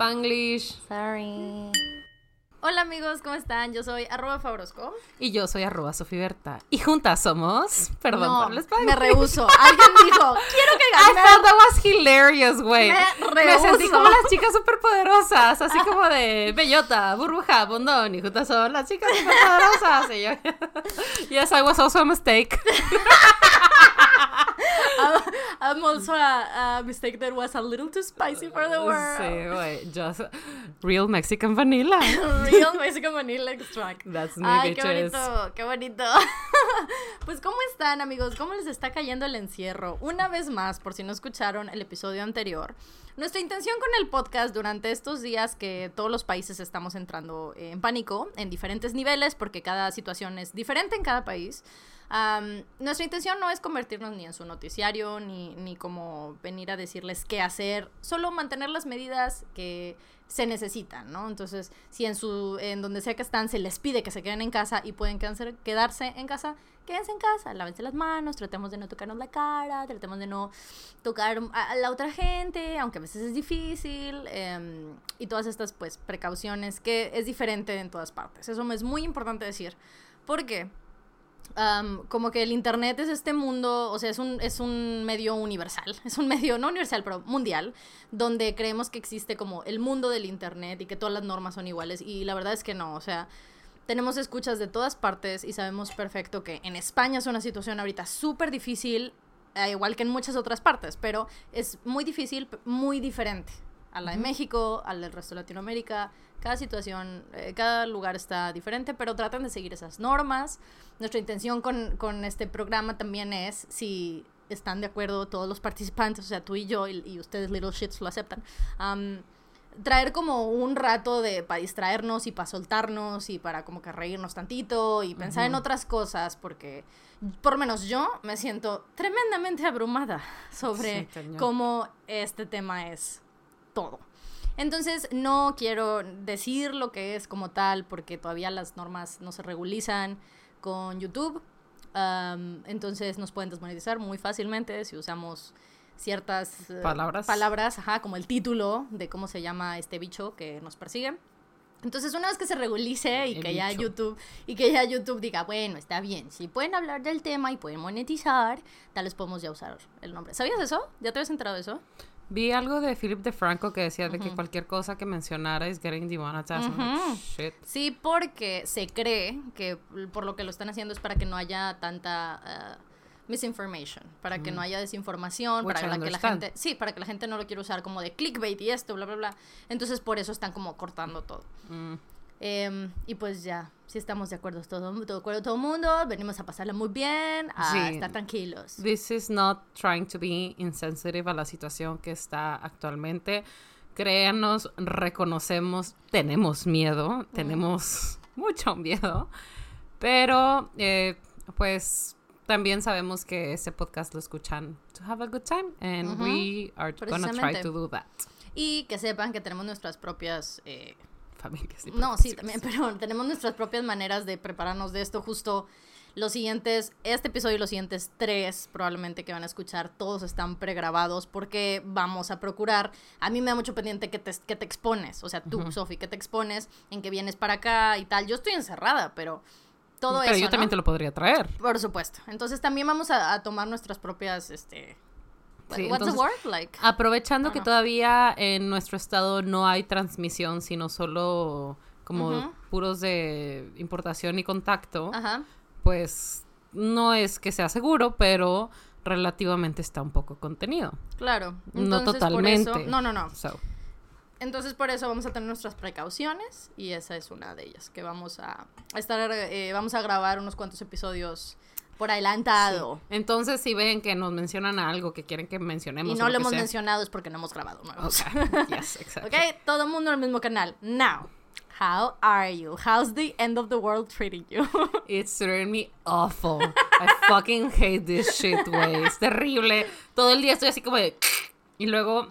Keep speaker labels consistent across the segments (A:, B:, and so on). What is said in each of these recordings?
A: Spanglish.
B: Sorry. Hola amigos, ¿cómo están? Yo soy arroba Fabrosco.
A: Y yo soy arroba Sofiberta. Y juntas somos... Perdón
B: No,
A: por el Spanglish.
B: me rehuso. Alguien dijo, quiero que
A: I
B: gane.
A: thought that was hilarious, güey.
B: Me
A: Me sentí como las chicas superpoderosas, así como de bellota, burbuja, bondón, y juntas son las chicas superpoderosas. Y yo, yes, I was also a mistake.
B: I'm, I'm also a, a mistake that was a little too spicy for the world.
A: Sí, güey, just real Mexican vanilla.
B: Real Mexican Vanilla Extract.
A: That's me,
B: Ay, qué bonito, qué bonito. pues, ¿cómo están, amigos? ¿Cómo les está cayendo el encierro? Una vez más, por si no escucharon el episodio anterior, nuestra intención con el podcast durante estos días que todos los países estamos entrando en pánico en diferentes niveles, porque cada situación es diferente en cada país. am, nuestra intención no es convertirnos ni en su noticiario, ni, ni como venir a decirles qué hacer, solo mantener las medidas que se necesitan, ¿no? Entonces, si en su en donde sea que están se les pide que se queden en casa y pueden quedarse, quedarse en casa, quédense en casa, lávense las manos, tratemos de no tocarnos la cara, tratemos de no tocar a, la otra gente, aunque a veces es difícil, em, y todas estas pues precauciones que es diferente en todas partes. Eso me es muy importante decir, porque Am, como que el internet es este mundo, o sea, es un, es un medio universal, es un medio, no universal, pero mundial, donde creemos que existe como el mundo del internet y que todas las normas son iguales, y la verdad es que no, o sea, tenemos escuchas de todas partes y sabemos perfecto que en España es una situación ahorita súper difícil, eh, igual que en muchas otras partes, pero es muy difícil, muy diferente a la de México, al del resto de Latinoamérica. Cada situación, eh, cada lugar está diferente, pero tratan de seguir esas normas. Nuestra intención con, con este programa también es, si están de acuerdo todos los participantes, o sea, tú y yo y, y ustedes, Little Shits, lo aceptan, am, traer como un rato de para distraernos y para soltarnos y para como que reírnos tantito y pensar en otras cosas porque por menos yo me siento tremendamente abrumada sobre
A: Sí,
B: cómo este tema es todo. Entonces no quiero decir lo que es como tal porque todavía las normas no se regulizan con YouTube. Am, entonces nos pueden desmonetizar muy fácilmente si usamos ciertas eh,
A: Palabras.
B: palabras, ajá, como el título de cómo se llama este bicho que nos persigue. Entonces, una vez que se regulice y
A: El
B: que ya. YouTube y que ya YouTube diga, bueno, está bien, si pueden hablar del tema y pueden monetizar, tal vez podemos ya usar el nombre. ¿Sabías eso? ¿Ya te habías enterado de eso?
A: Vi algo de Philip DeFranco que decía de que cualquier cosa que mencionara is getting demonetized. I'm like,
B: Ujú.
A: shit.
B: Sí, porque se cree que por lo que lo están haciendo es para que no haya tanta ah, misinformation, para que no haya desinformación,
A: Which
B: para la que la gente, sí, para que la gente no lo quiera usar como de clickbait y esto, bla, bla, bla. Entonces por eso están como cortando todo.
A: Mm.
B: Em, y pues ya, si estamos de acuerdo todo, de acuerdo todo el mundo, venimos a pasarla muy bien, a
A: Sí.
B: estar tranquilos.
A: This is not trying to be insensitive a la situación que está actualmente. Créanos, reconocemos, tenemos miedo, tenemos mucho miedo, pero eh, pues también sabemos que este podcast lo escuchan to have a good time and
B: Ujú,
A: we are gonna try to do that.
B: Y que sepan que tenemos nuestras propias... eh,
A: Familias y
B: No, sí, también, pero tenemos nuestras propias maneras de prepararnos de esto. Justo los siguientes, este episodio y los siguientes tres probablemente que van a escuchar, todos están pregrabados porque vamos a procurar. A mí me da mucho pendiente que te, que te expones, o sea, tú, Sofi, que te expones en que vienes para acá y tal. Yo estoy encerrada, pero todo
A: Pero
B: eso.
A: yo también
B: ¿no?
A: te lo podría traer.
B: Por supuesto. Entonces también vamos a, a tomar nuestras propias, este...
A: Sí,
B: what's
A: entonces-
B: the word? Like...
A: Aprovechando que todavía en nuestro estado no hay transmisión, sino solo como puros de importación y contacto, pues no es que sea seguro, pero relativamente está un poco contenido.
B: Claro.
A: No
B: por
A: totalmente.
B: eso- no, no, no.
A: So,
B: Entonces por eso vamos a tener nuestras precauciones y esa es una de ellas que vamos a, a estar, eh, vamos a grabar unos cuantos episodios por adelantado.
A: Entonces, si ven que nos mencionan algo que quieren que mencionemos,
B: Y no lo
A: que
B: hemos
A: sea-
B: mencionado es porque no hemos grabado nuevos.
A: Ok, yes, exactly.
B: ok, todo el mundo en el mismo canal. Now, how are you? How's the end of the world treating you?
A: It's turning me awful. I fucking hate this shit, güey. Es terrible. Todo el día estoy así como de... Y luego,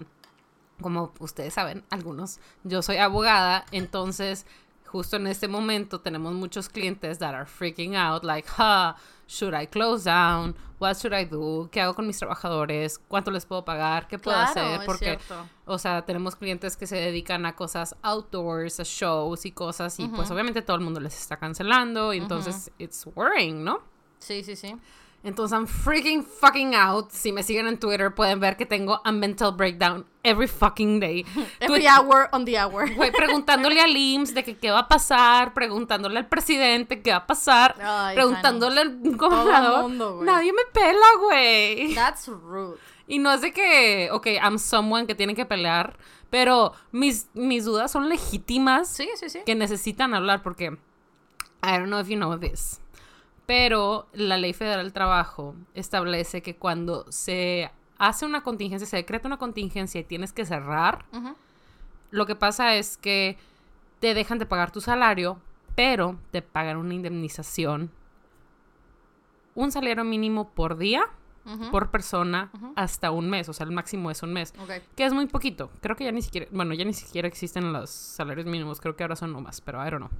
A: como ustedes saben, algunos, yo soy abogada, entonces justo en este momento tenemos muchos clientes that are freaking out, like, ha, should I close down? What should I do? ¿Qué hago con mis trabajadores? ¿Cuánto les puedo pagar? ¿Qué puedo
B: Claro,
A: hacer?
B: es
A: Porque,
B: cierto.
A: o sea, tenemos clientes que se dedican a cosas outdoors, a shows y cosas, y pues obviamente todo el mundo les está cancelando, y entonces it's worrying, ¿no?
B: Sí, sí, sí.
A: Entonces I'm freaking fucking out. Si me siguen en Twitter pueden ver que tengo a mental breakdown every fucking day.
B: Every hour on the hour.
A: Güey, preguntándole al IMSS de que qué va a pasar, preguntándole al presidente qué va a pasar,
B: Ay,
A: preguntándole al gobernador.
B: mundo.
A: Nadie me pela, güey.
B: That's rude.
A: Y no es de que, ok, I'm someone que tiene que pelear, pero mis, mis dudas son legítimas
B: Sí, sí, sí.
A: que necesitan hablar porque I don't know if you know this, pero la Ley Federal del Trabajo establece que cuando se hace una contingencia, se decreta una contingencia y tienes que cerrar, lo que pasa es que te dejan de pagar tu salario, pero te pagan una indemnización, un salario mínimo por día, por persona, hasta un mes, o sea, el máximo es un mes. Que es muy poquito. Creo que ya ni siquiera, bueno, ya ni siquiera existen los salarios mínimos. Creo que ahora son UMAS, pero I don't know.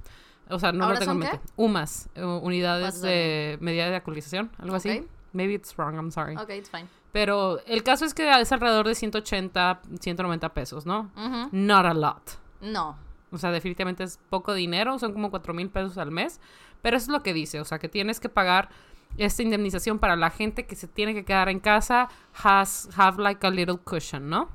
A: O sea, no lo
B: ¿Ahora
A: tengo en
B: son
A: mente. UMAS, eh, unidades de medida de actualización, algo así. Maybe it's wrong, I'm sorry.
B: Ok, it's fine.
A: Pero el caso es que es alrededor de 180, 190 pesos, ¿no? Not a lot.
B: No.
A: O sea, definitivamente es poco dinero, son como 4 mil pesos al mes. Pero eso es lo que dice, o sea, que tienes que pagar esta indemnización para la gente que se tiene que quedar en casa, has, have like a little cushion, ¿no?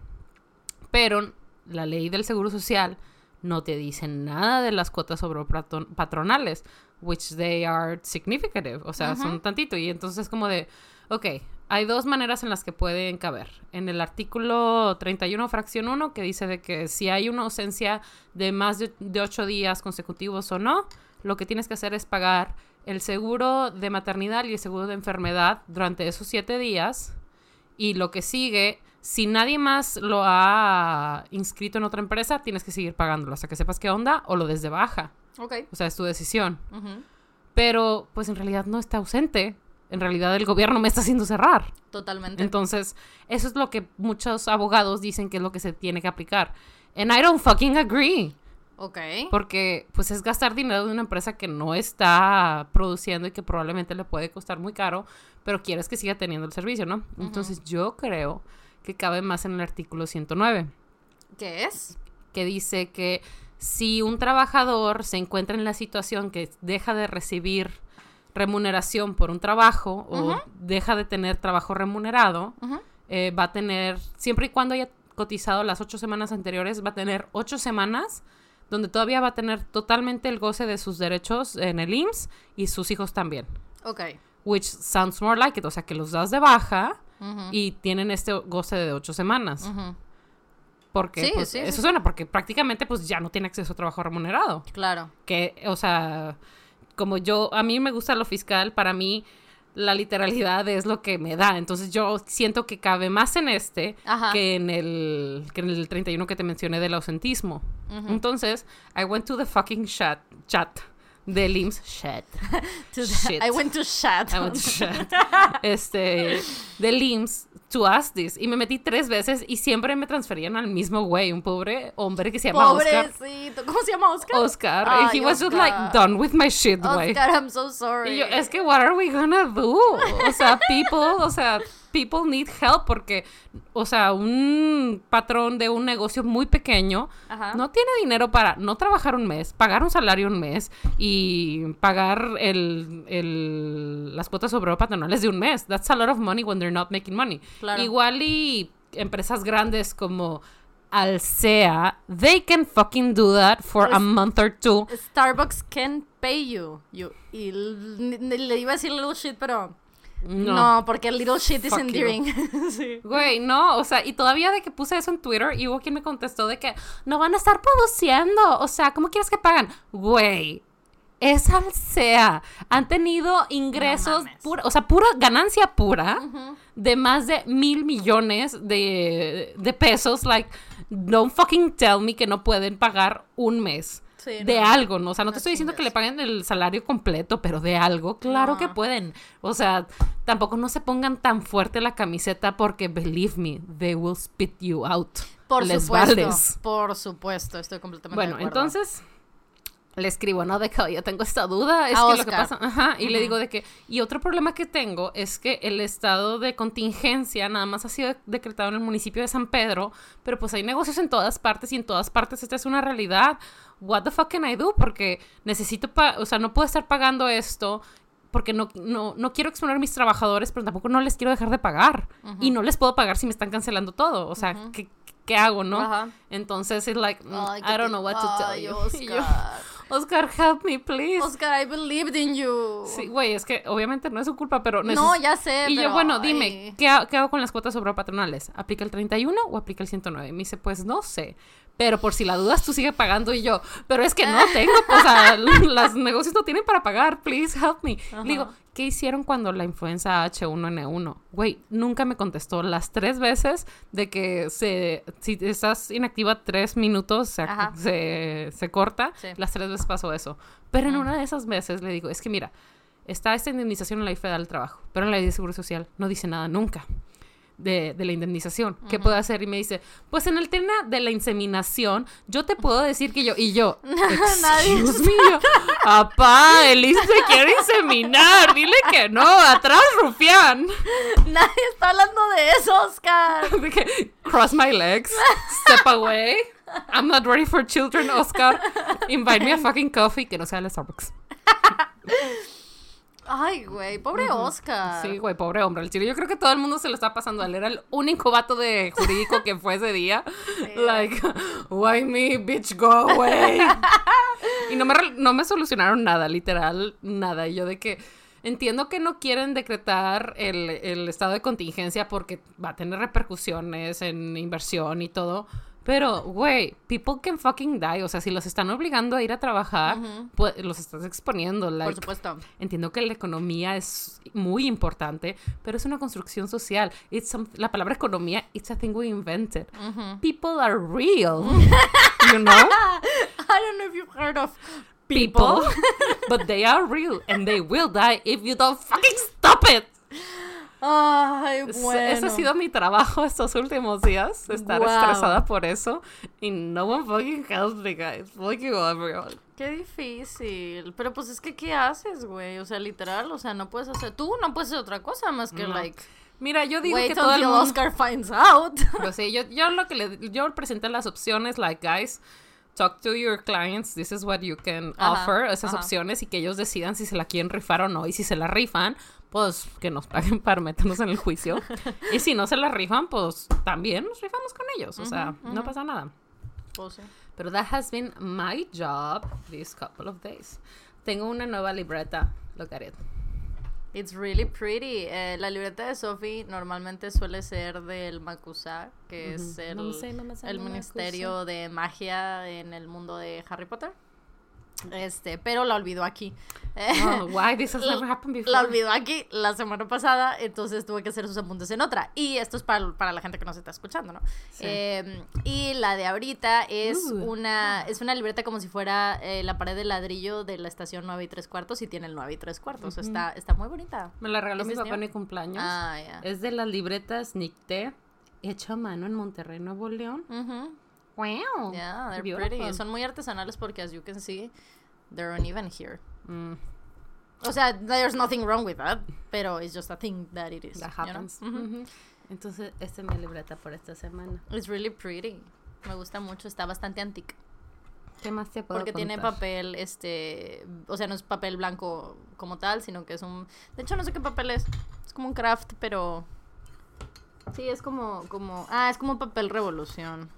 A: Pero la ley del Seguro Social no te dice nada de las cuotas sobre patron- patronales, which they are significative, o sea, son tantito. Y entonces es como de, ok, hay dos maneras en las que pueden caber. En el artículo 31, fracción 1, que dice de que si hay una ausencia de más de, de 8 días consecutivos o no, lo que tienes que hacer es pagar el seguro de maternidad y el seguro de enfermedad durante esos 7 días. Y lo que sigue, si nadie más lo ha inscrito en otra empresa, tienes que seguir pagándolo hasta que sepas qué onda o lo des de baja.
B: Ok.
A: O sea, es tu decisión.
B: Ujú.
A: Pero, pues en realidad no está ausente. En realidad el gobierno me está haciendo cerrar.
B: Totalmente.
A: Entonces, eso es lo que muchos abogados dicen que es lo que se tiene que aplicar. And I don't fucking agree.
B: ok.
A: Porque, pues, es gastar dinero de una empresa que no está produciendo y que probablemente le puede costar muy caro, pero quieres que siga teniendo el servicio, ¿no? Entonces, yo creo que cabe más en el artículo 109,
B: ¿Qué es?
A: que dice que si un trabajador se encuentra en la situación que deja de recibir remuneración por un trabajo o deja de tener trabajo remunerado, eh, va a tener, siempre y cuando haya cotizado las ocho semanas anteriores, va a tener ocho semanas donde todavía va a tener totalmente el goce de sus derechos en el IMSS y sus hijos también.
B: Ok.
A: Which sounds more like it, o sea que los das de baja Y tienen este goce de ocho semanas. Porque
B: Sí,
A: pues,
B: sí,
A: eso
B: sí.
A: suena, porque prácticamente pues ya no tiene acceso a trabajo remunerado.
B: Claro.
A: Que, o sea, como yo, a mí me gusta lo fiscal, para mí la literalidad es lo que me da. Entonces yo siento que cabe más en este
B: Ajá.
A: que en el que en el 31 que te mencioné del ausentismo. Entonces, I went to the fucking chat, chat del IMSS. Chat.
B: To
A: Shit.
B: I went to chat.
A: I went to chat. Este, del IMSS to ask this. Y me metí tres veces y siempre me transferían al mismo güey, un pobre hombre que se llama Oscar.
B: Pobrecito. ¿Cómo se llama Oscar?
A: Oscar. He was just
B: Oscar.
A: like done with my shit, güey.
B: Oscar, I'm so sorry.
A: Y yo, es que, what are we gonna do? O sea, people, o sea, people need help porque, o sea, un patrón de un negocio muy pequeño
B: Ajá.
A: no tiene dinero para no trabajar un mes, pagar un salario un mes y pagar el, el- las cuotas sobre patronales de un mes. That's a lot of money when they're not making money.
B: Claro.
A: Igual y empresas grandes como Alsea, they can fucking do that for a month or two.
B: Starbucks can pay you. you y le iba a decir little shit, pero no, porque little shit is endearing. sí.
A: Güey, no, o sea, y todavía de que puse eso en Twitter y hubo quien me contestó de que no van a estar produciendo, o sea, ¿cómo quieres que pagan? Güey, es Alsea, han tenido ingresos, pura, o sea, pura ganancia pura de más de mil millones de, de pesos, like, don't fucking tell me que no pueden pagar un mes.
B: Sí,
A: de
B: no.
A: algo, ¿no? O sea, no te estoy diciendo que le paguen el salario completo, pero de algo, claro
B: No.
A: que pueden. O sea, tampoco no se pongan tan fuerte la camiseta porque, believe me, they will spit you out.
B: Por
A: Les
B: supuesto.
A: vales.
B: Por supuesto, estoy completamente
A: Bueno,
B: de acuerdo.
A: entonces, le escribo, ¿no? De que yo tengo esta duda, es
B: A
A: que lo que pasa, ajá, y le digo de que, y otro problema que tengo es que el estado de contingencia nada más ha sido decretado en el municipio de San Pedro, pero pues hay negocios en todas partes y en todas partes esta es una realidad. What the fuck can I do? Porque necesito, pa o sea, no puedo estar pagando esto porque no, no, no quiero exponer a mis trabajadores, pero tampoco no les quiero dejar de pagar. Y no les puedo pagar si me están cancelando todo. O sea, ¿qué, qué hago, no? Entonces, it's like, mm,
B: Ay,
A: I don't know what to tell you. Yo,
B: Oscar.
A: Help me, please.
B: Oscar, I believed in you.
A: Sí, güey, es que obviamente no es su culpa, pero...
B: No, ya sé.
A: Y yo, bueno,
B: ay.
A: dime, ¿qué, ha- qué hago con las cuotas patronales? ¿Aplica el 31 o aplica el 109? Y me dice, pues no sé. Pero por si la dudas, tú sigue pagando. Y yo, pero es que no tengo, o sea, los negocios no tienen para pagar, please help me. Le digo, ¿qué hicieron cuando la influenza H1N1? Güey, nunca me contestó las tres veces de que se, si estás inactiva tres minutos, se, se, se corta.
B: Sí.
A: Las tres veces pasó eso. Pero en una de esas veces le digo, es que mira, está esta indemnización en la ley federal del trabajo, pero en la ley de seguro social no dice nada nunca de, de la indemnización. ¿Qué puedo hacer? Y me dice, pues en el tema de la inseminación, yo te puedo decir que yo, y yo,
B: Nadie
A: me, yo, papá, el ISSSTE quiere inseminar, dile que no, atrás, rufián.
B: Nadie está hablando de eso, Oscar.
A: De que, cross my legs, step away, I'm not ready for children, Oscar, invite me a fucking coffee, que no sea el Starbucks.
B: Ay, güey, pobre Oscar.
A: Sí, güey, pobre hombre. El chile, yo creo que todo el mundo se lo está pasando. Él era el único vato de jurídico que fue ese día. Like, why me, bitch, go away. y no me, no me solucionaron nada, literal, nada. Y yo de que entiendo que no quieren decretar el, el estado de contingencia porque va a tener repercusiones en inversión y todo. Pero, güey, people can fucking die. O sea, si los están obligando a ir a trabajar, pues los estás exponiendo.
B: Por
A: Like,
B: supuesto.
A: Entiendo que la economía es muy importante, pero es una construcción social. It's some- la palabra economía, it's a thing we invented. People are real, you know?
B: I don't know if you've heard of
A: People, but they are real and they will die if you don't fucking stop it.
B: Ay, bueno.
A: Ese ha sido mi trabajo estos últimos días, estar
B: Wow.
A: estresada por eso. Y no one fucking helps me, guys. Fuck you, everyone.
B: Qué difícil. Pero pues es que, ¿qué haces, güey? O sea, literal, o sea, no puedes hacer. Tú no puedes hacer otra cosa más que,
A: No.
B: like.
A: Mira, yo digo
B: Wait
A: que todo el mundo...
B: Oscar finds out.
A: Pues sí, yo, yo lo que le, yo presenté las opciones, like, guys, talk to your clients, this is what you can
B: Ajá,
A: offer, esas
B: ajá.
A: opciones, y que ellos decidan si se la quieren rifar o no, y si se la rifan, pues que nos paguen para meternos en el juicio, y si no se la rifan, pues también nos rifamos con ellos, o sea, no pasa nada.
B: Pues sí.
A: Pero that has been my job these couple of days. Tengo una nueva libreta, look at it.
B: It's really pretty. Eh, la libreta de Sophie normalmente suele ser del Makusa, que es el, el ministerio de magia en el mundo de Harry Potter. Este, pero la olvidó aquí.
A: Oh, why? This has never happened before.
B: La olvidó aquí la semana pasada, entonces tuve que hacer sus apuntes en otra. Y esto es para, para la gente que nos está escuchando, ¿no?
A: Sí.
B: Eh, y la de ahorita es
A: Uh.
B: una es una libreta como si fuera eh, la pared de ladrillo de la estación 9 y 3 cuartos y tiene el 9 y 3 cuartos. está, está muy bonita.
A: Me la regaló
B: ¿Es
A: mi papá en mi cumpleaños.
B: Ah, ya.
A: Es de las libretas Nicté, hecha a mano en Monterrey, Nuevo León.
B: Ujú.
A: Wow.
B: Yeah, they're
A: Beautiful.
B: pretty. Son muy artesanales porque, as you can see, they're uneven here.
A: Mm,
B: O sea, there's nothing wrong with that, pero it's just a thing that it is.
A: that
B: you know?
A: happens.
B: Ujú.
A: Ujú. Entonces, esta es mi libreta por esta semana.
B: It's really pretty. Me gusta mucho, está bastante antique.
A: ¿Qué más te puedo
B: Porque tiene papel, este, o sea, no es papel blanco como tal, sino que es un, de hecho no sé qué papel es, es como un craft, pero, sí, es como, como, ah, es como papel revolución,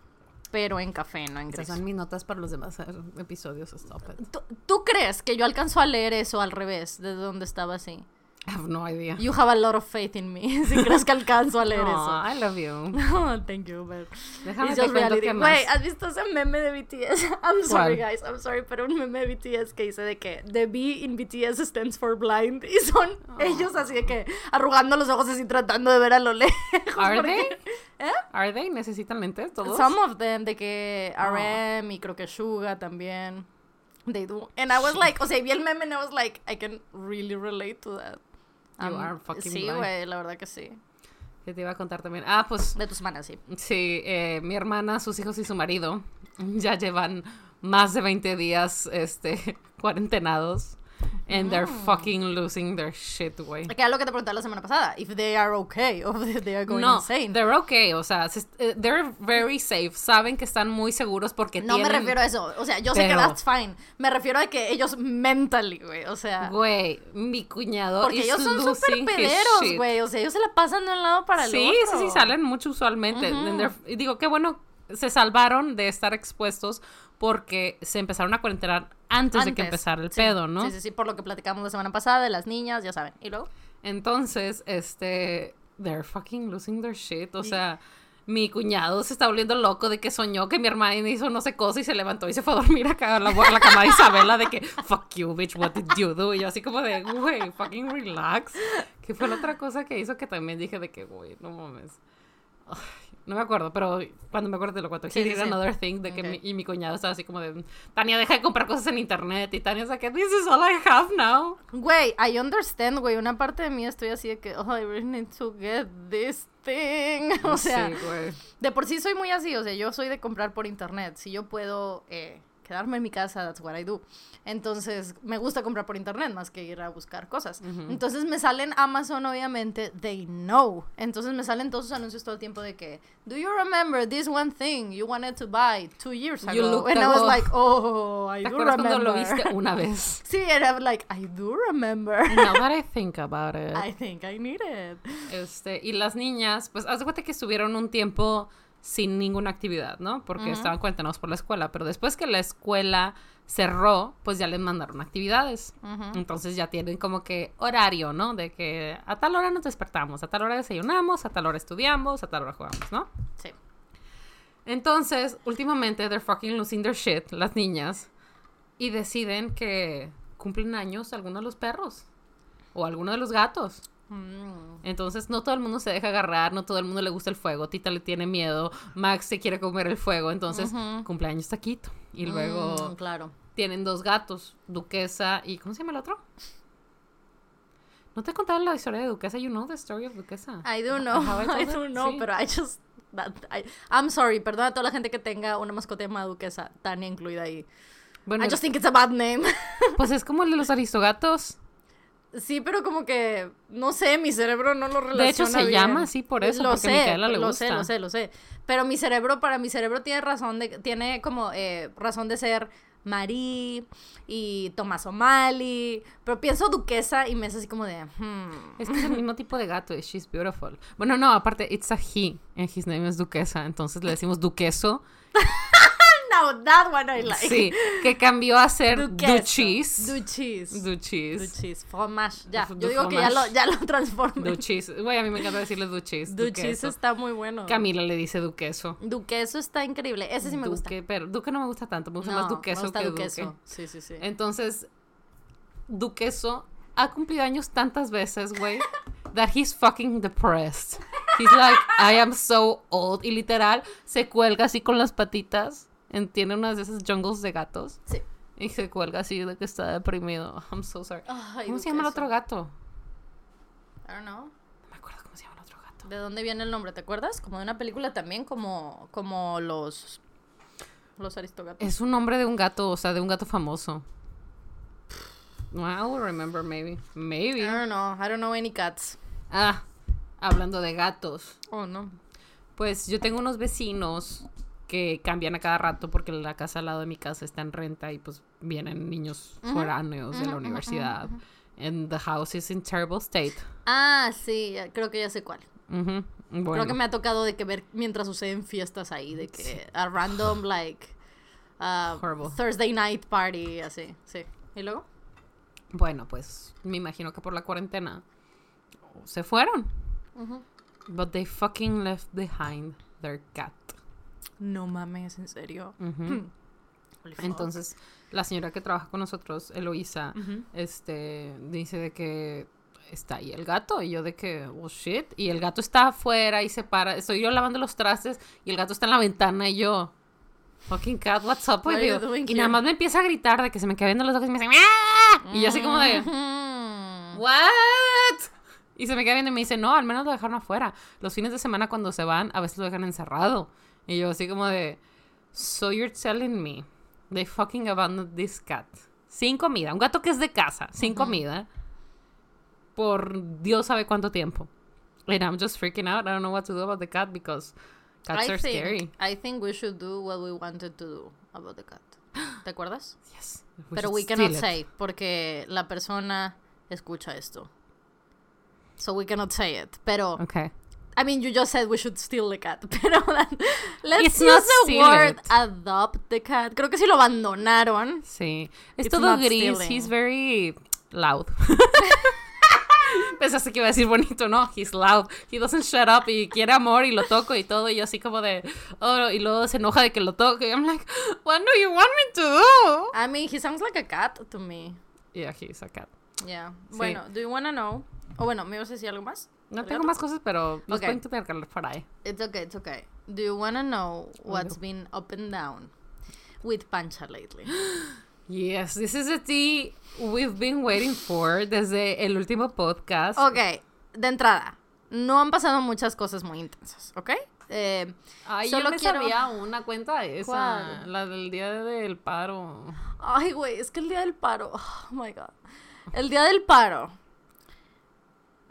B: pero en café, no en
A: Esas son mis notas para los demás eh, episodios. Stop it.
B: ¿Tú, tú crees que yo alcanzo a leer eso al revés, de donde estaba así?
A: I have no idea.
B: You have a lot of faith in me, si crees que alcanzo a leer
A: Aw, I love you.
B: eso. Oh, thank you, but
A: Déjame te
B: just
A: cuento más.
B: Güey, ¿has visto ese meme de BTS? I'm sorry,
A: ¿Cuál?
B: guys. I'm sorry, pero un meme de BTS que dice de que the B in BTS stands for blind. Y son ellos así de que arrugando los ojos así tratando de ver a lo lejos.
A: Are
B: porque-
A: they? Are they? ¿Necesitan lentes todos?
B: Some of them, de que RM y creo que Suga también. They do. And I was like, o sea, vi el meme and I was like, I can really relate to that.
A: You
B: Um,
A: are fucking
B: Sí, güey, la verdad que sí.
A: ¿Qué te iba a contar también? Ah, pues
B: De tus manos, sí.
A: Sí, eh, mi hermana, sus hijos y su marido ya llevan más de 20 días, este, cuarentenados. And they're
B: Mm.
A: fucking losing their shit, güey.
B: Que era lo que te pregunté la semana pasada. If they are okay or if they are going
A: No,
B: insane.
A: they're okay, o sea, se- eh, they're very safe. Saben que están muy seguros porque
B: No me
A: tienen...
B: refiero a eso. O sea, yo sé que
A: Pero-
B: that's fine. Me refiero a que ellos mentally, güey. O sea,
A: Güey, mi cuñado
B: porque ellos son súper pederos, güey. O sea, ellos se la pasan de un lado para el
A: Sí,
B: otro.
A: sí, sí, salen mucho usualmente. They're- y digo, qué bueno, se salvaron de estar expuestos porque se empezaron a cuarentenar antes, de que
B: Antes.
A: empezara el
B: Sí,
A: pedo, ¿no?
B: Sí, sí, sí, por lo que platicamos la semana pasada de las niñas, ya saben. Y luego,
A: Entonces, este, they're fucking losing their shit. O sea, mi cuñado se está volviendo loco de que soñó que mi hermana hizo no sé cosa y se levantó y se fue a dormir acá a la, a la cama de Isabela de que, fuck you, bitch, what did you do? Y yo así como de, güey, fucking relax. Que fue la otra cosa que hizo que también dije de que, güey, no mames. Ay, no me acuerdo, pero cuando me acuerdo te lo cuento.
B: Sí,
A: He
B: sí,
A: did
B: sí.
A: another thing de que mi- y mi cuñado estaba así como de, Tania, deja de comprar cosas en internet. Y Tania o que, this is all I have now.
B: güey, I understand, güey. Una parte de mí estoy así de que, oh, I really need to get this thing. O sea,
A: sí,
B: de por sí soy muy así. O sea, yo soy de comprar por internet. Si yo puedo eh, quedarme en mi casa, that's what I do. Entonces, me gusta comprar por internet más que ir a buscar cosas.
A: Ujú.
B: Entonces, me salen Amazon, obviamente, they know. Entonces, me salen todos sus anuncios todo el tiempo de que, do you remember this one thing you wanted to buy two years
A: You
B: ago?
A: looked
B: And I was like, oh, I
A: ¿Te
B: do remember.
A: cuando lo viste una vez?
B: Sí, and I'm like, I do remember.
A: Now that I think about it.
B: I think I need it.
A: Este, y las niñas, pues, haz de cuenta que estuvieron un tiempo sin ninguna actividad, ¿no? Porque estaban cuéntanos por la escuela, pero después que la escuela cerró, pues ya les mandaron actividades. Entonces ya tienen como que horario, ¿no? De que a tal hora nos despertamos, a tal hora desayunamos, a tal hora estudiamos, a tal hora jugamos, ¿no?
B: Sí.
A: Entonces, últimamente, they're fucking losing their shit, las niñas, y deciden que cumplen años algunos de los perros o alguno de los gatos.
B: Mm.
A: Entonces, no todo el mundo se deja agarrar, no todo el mundo le gusta el fuego. Tita le tiene miedo, Max se quiere comer el fuego. Entonces,
B: Ujú.
A: cumpleaños taquito. Y luego
B: Mm, claro.
A: tienen dos gatos, Duquesa y. ¿Cómo se llama el otro? ¿No te contaron la historia de Duquesa? You know the story of Duquesa.
B: I don't know.
A: I
B: don't know,
A: Sí.
B: pero I just. I, I'm sorry, perdona a toda la gente que tenga una mascota llamada duquesa, Tania incluida ahí.
A: Bueno,
B: I just think it's a bad name.
A: pues es como el de los aristogatos.
B: Sí, pero como que, no sé, mi cerebro no lo relaciona
A: De hecho, se
B: bien.
A: llama así por eso,
B: Lo
A: porque
B: sé,
A: Micaela le
B: lo
A: gusta.
B: sé, lo sé, lo sé. Pero mi cerebro, para mi cerebro tiene razón de, tiene como eh, razón de ser Marie y Tomás O'Malley, pero pienso duquesa y me es así como de, hmm.
A: Es que es el mismo tipo de gato, es She's Beautiful. Bueno, no, aparte, it's a he, and his name is Duquesa, entonces le decimos Duqueso.
B: That one I like.
A: Sí, que cambió a ser. Duchis.
B: Duchis.
A: Duchis.
B: Duchis. Fromage. Ya,
A: Du-
B: yo digo que ya lo, ya lo transformé.
A: Duchis. Güey, a mí me encanta decirle Duchis.
B: Duchis está muy bueno.
A: Camila le dice Duqueso.
B: Duqueso está increíble. Ese sí me gusta.
A: Duque, pero Duque no me gusta tanto, me gusta
B: No,
A: más Duqueso
B: me gusta
A: que
B: Duqueso.
A: Duque.
B: Sí, sí, sí.
A: Entonces, Duqueso ha cumplido años tantas veces, güey, that he's fucking depressed. He's like, I am so old. Y literal, se cuelga así con las patitas. En- Tiene unas de esas jungles de gatos.
B: Sí.
A: Y se cuelga así de que está deprimido. I'm so sorry. ¿Cómo se llama el otro gato?
B: I don't know.
A: No me acuerdo cómo se llama el otro gato.
B: ¿De dónde viene el nombre? ¿Te acuerdas? Como de una película también, como, como los. Los aristogatos.
A: Es un nombre de un gato, o sea, de un gato famoso. I will remember, maybe.
B: I
A: Maybe.
B: don't know. I don't know any cats.
A: Ah, hablando de gatos.
B: Oh, no.
A: Pues yo tengo unos vecinos que cambian a cada rato porque la casa al lado de mi casa está en renta y pues vienen niños
B: Ujú,
A: foráneos de la universidad. And the house is in terrible state.
B: Ah, sí, creo que ya sé cuál.
A: Bueno,
B: Creo que me ha tocado de que ver mientras suceden fiestas ahí, de que a random, like, uh,
A: Horrible.
B: Thursday night party, así, sí. ¿Y luego?
A: bueno, pues me imagino que por la cuarentena se fueron. But they fucking left behind their cat.
B: No mames, en serio.
A: Entonces, la señora que trabaja con nosotros, Eloisa, este, dice de que está ahí el gato. Y yo de que, oh shit. Y el gato está afuera y se para. Estoy yo lavando los trastes y el gato está en la ventana y yo, fucking cat, what's up with
B: you
A: Y nada más me empieza a gritar de que se me queda viendo los ojos y me dice, ¡Ah! Y yo así como de. ¿what? Y se me queda viendo y me dice, no, al menos lo dejaron afuera. Los fines de semana cuando se van, a veces lo dejan encerrado. Y yo así como de, so you're telling me They fucking abandoned this cat. Sin comida. Un gato que es de casa, sin comida. Por Dios sabe cuánto tiempo. And I'm just freaking out. I don't know what to do about the cat because cats
B: I
A: are
B: think,
A: scary.
B: I think we should do what we wanted to do about the cat. ¿Te acuerdas?
A: Yes.
B: Pero we cannot
A: it.
B: say porque la persona escucha esto. So we cannot say it. Pero
A: Okay.
B: I mean, you just said we should steal the cat. Pero that- let's
A: It's
B: use
A: not
B: the word
A: it.
B: adopt the cat. Creo que sí lo abandonaron.
A: Sí. Es
B: It's
A: todo gris.
B: stealing.
A: He's very loud. Pensaste que iba a decir bonito, no, he's loud. He doesn't shut up y quiere amor y lo toco y todo. Y yo así como de, oh, y luego se enoja de que lo toque. I'm like, what do you want me to do?
B: I mean, he sounds like a cat to me.
A: Yeah, he's a cat.
B: Yeah.
A: Sí.
B: Bueno, do you wanna know? O bueno, ¿me ibas a decir algo más?
A: No
B: ¿El
A: tengo más cosas, pero los
B: Ok.
A: pueden tener que hablar por ahí.
B: It's okay, it's okay. Do you wanna know what's been up and down with Pancha lately?
A: Yes, this is the tea we've been waiting for desde el último podcast.
B: Ok, de entrada, no han pasado muchas cosas muy intensas, ¿ok? Eh,
A: Ay,
B: solo
A: yo me
B: quiero-
A: sabía una cuenta esa,
B: ¿Cuál?
A: la del día del paro.
B: ay, güey, es que el día del paro, oh my god. El día del paro.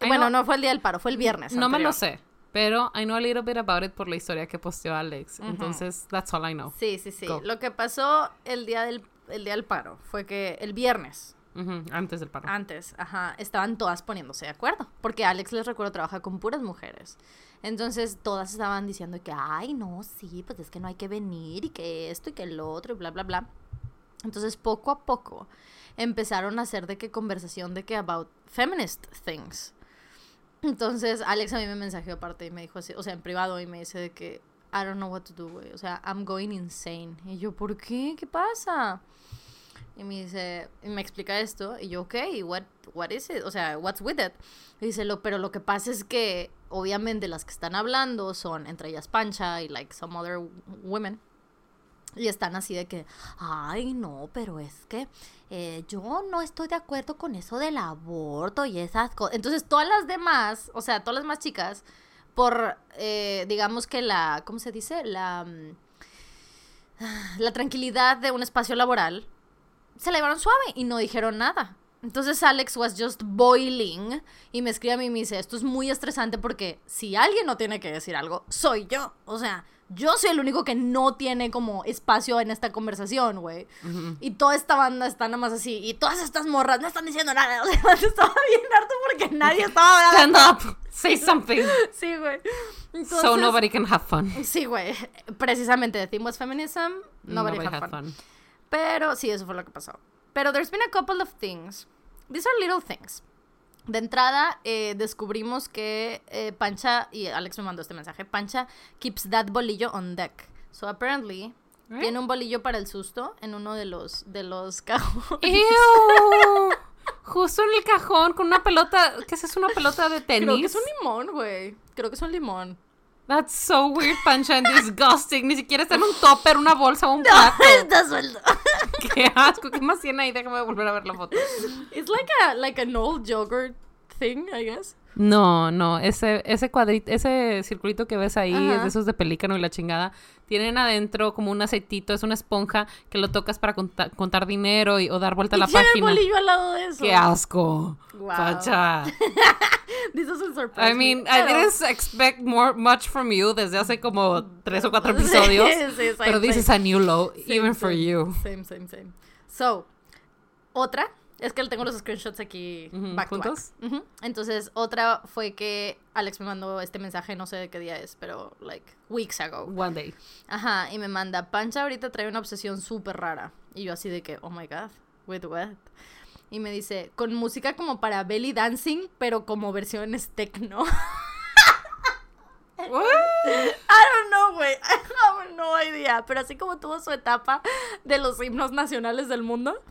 A: Ay,
B: bueno,
A: no.
B: no. fue el día del paro, fue el viernes.
A: No me lo
B: anterior.
A: sé, pero I know a little bit about it por la historia que posteó Alex. Entonces, that's all I know.
B: Sí, sí, sí.
A: Go.
B: Lo que pasó el día del, el día del paro fue que el viernes,
A: Ujú, antes del paro.
B: antes, ajá, estaban todas poniéndose de acuerdo. Porque Alex, les recuerdo, trabaja con puras mujeres. Entonces, todas estaban diciendo que, ay, no, sí, pues es que no hay que venir y que esto y que el otro y bla, bla, bla. Entonces, poco a poco empezaron a hacer de que conversación de que about feminist things. Entonces, Alex a mí me mensajeó aparte y me dijo así, o sea, en privado y me dice de que I don't know what to do, güey. O sea, I'm going insane. Y yo, ¿por qué? ¿Qué pasa? Y me dice, y me explica esto, y yo, ok, what, what is it? O sea, what's with it? Y dice, lo, pero lo que pasa es que, obviamente, las que están hablando son, entre ellas Pancha y, like, some other women. Y están así de que, ay, no, pero es que eh, yo no estoy de acuerdo con eso del aborto y esas cosas. Entonces, todas las demás, o sea, todas las más chicas, por, eh, digamos que la, ¿cómo se dice? La, mm, la tranquilidad de un espacio laboral, se la llevaron suave y no dijeron nada. Entonces Alex was just boiling y me escribe a mí y me dice, esto es muy estresante porque si alguien no tiene que decir algo, soy yo. O sea, yo soy el único que no tiene como espacio en esta conversación, güey. Y toda esta banda está nada más así. Y todas estas morras no están diciendo nada. O sea, estaba bien harto porque nadie estaba
A: Stand
B: hablando.
A: up, say something,
B: Sí, güey.
A: so nobody can have fun.
B: Sí, güey. Precisamente, the theme was feminism, nobody, had fun. Pero sí, eso fue lo que pasó. Pero there's been a couple of things. These are little things. De entrada, eh, descubrimos que eh, Pancha, y Alex me mandó este mensaje, Pancha keeps that bolillo on deck. So apparently,
A: ¿Eh?
B: tiene un bolillo para el susto en uno de los, de los cajones.
A: ¡Ew! Justo en el cajón con una pelota, ¿qué es eso? ¿Una pelota de tenis?
B: Creo que es un limón, güey. Creo que es un limón.
A: That's so weird, Pancha, and disgusting. Ni siquiera está en un topper, una bolsa o un plato.
B: No, Está suelto.
A: Qué asco. ¿Qué más tiene ahí? Déjame volver a ver la foto.
B: It's like a like an old yogurt thing, I guess.
A: No, no, ese, ese cuadrito, ese circulito que ves ahí
B: Ajá.
A: es de esos de pelícano y la chingada. Tienen adentro como un aceitito, es una esponja que lo tocas para conta- contar dinero y, o dar vuelta a la página.
B: el bolillo al lado de eso.
A: ¡Qué asco!
B: Wow.
A: Pacha.
B: This doesn't surprise
A: I mean,
B: me,
A: I didn't expect more, much from you desde hace como tres o cuatro episodios.
B: Sí, sí, same,
A: pero this
B: same.
A: is a new low,
B: Same,
A: even for you.
B: Same, same, same. So, otra, es que tengo los screenshots aquí back to back.
A: ¿juntos?
B: Entonces, otra fue que Alex me mandó este mensaje, no sé de qué día es, pero like weeks ago.
A: One day.
B: Ajá, y me manda, Pancha ahorita trae una obsesión súper rara. Y yo así de que, oh my god, with what? Y me dice, con música como para belly dancing, pero como versiones techno.
A: What?
B: I don't know, güey. I have no idea. Pero así como tuvo su etapa de los himnos nacionales del mundo,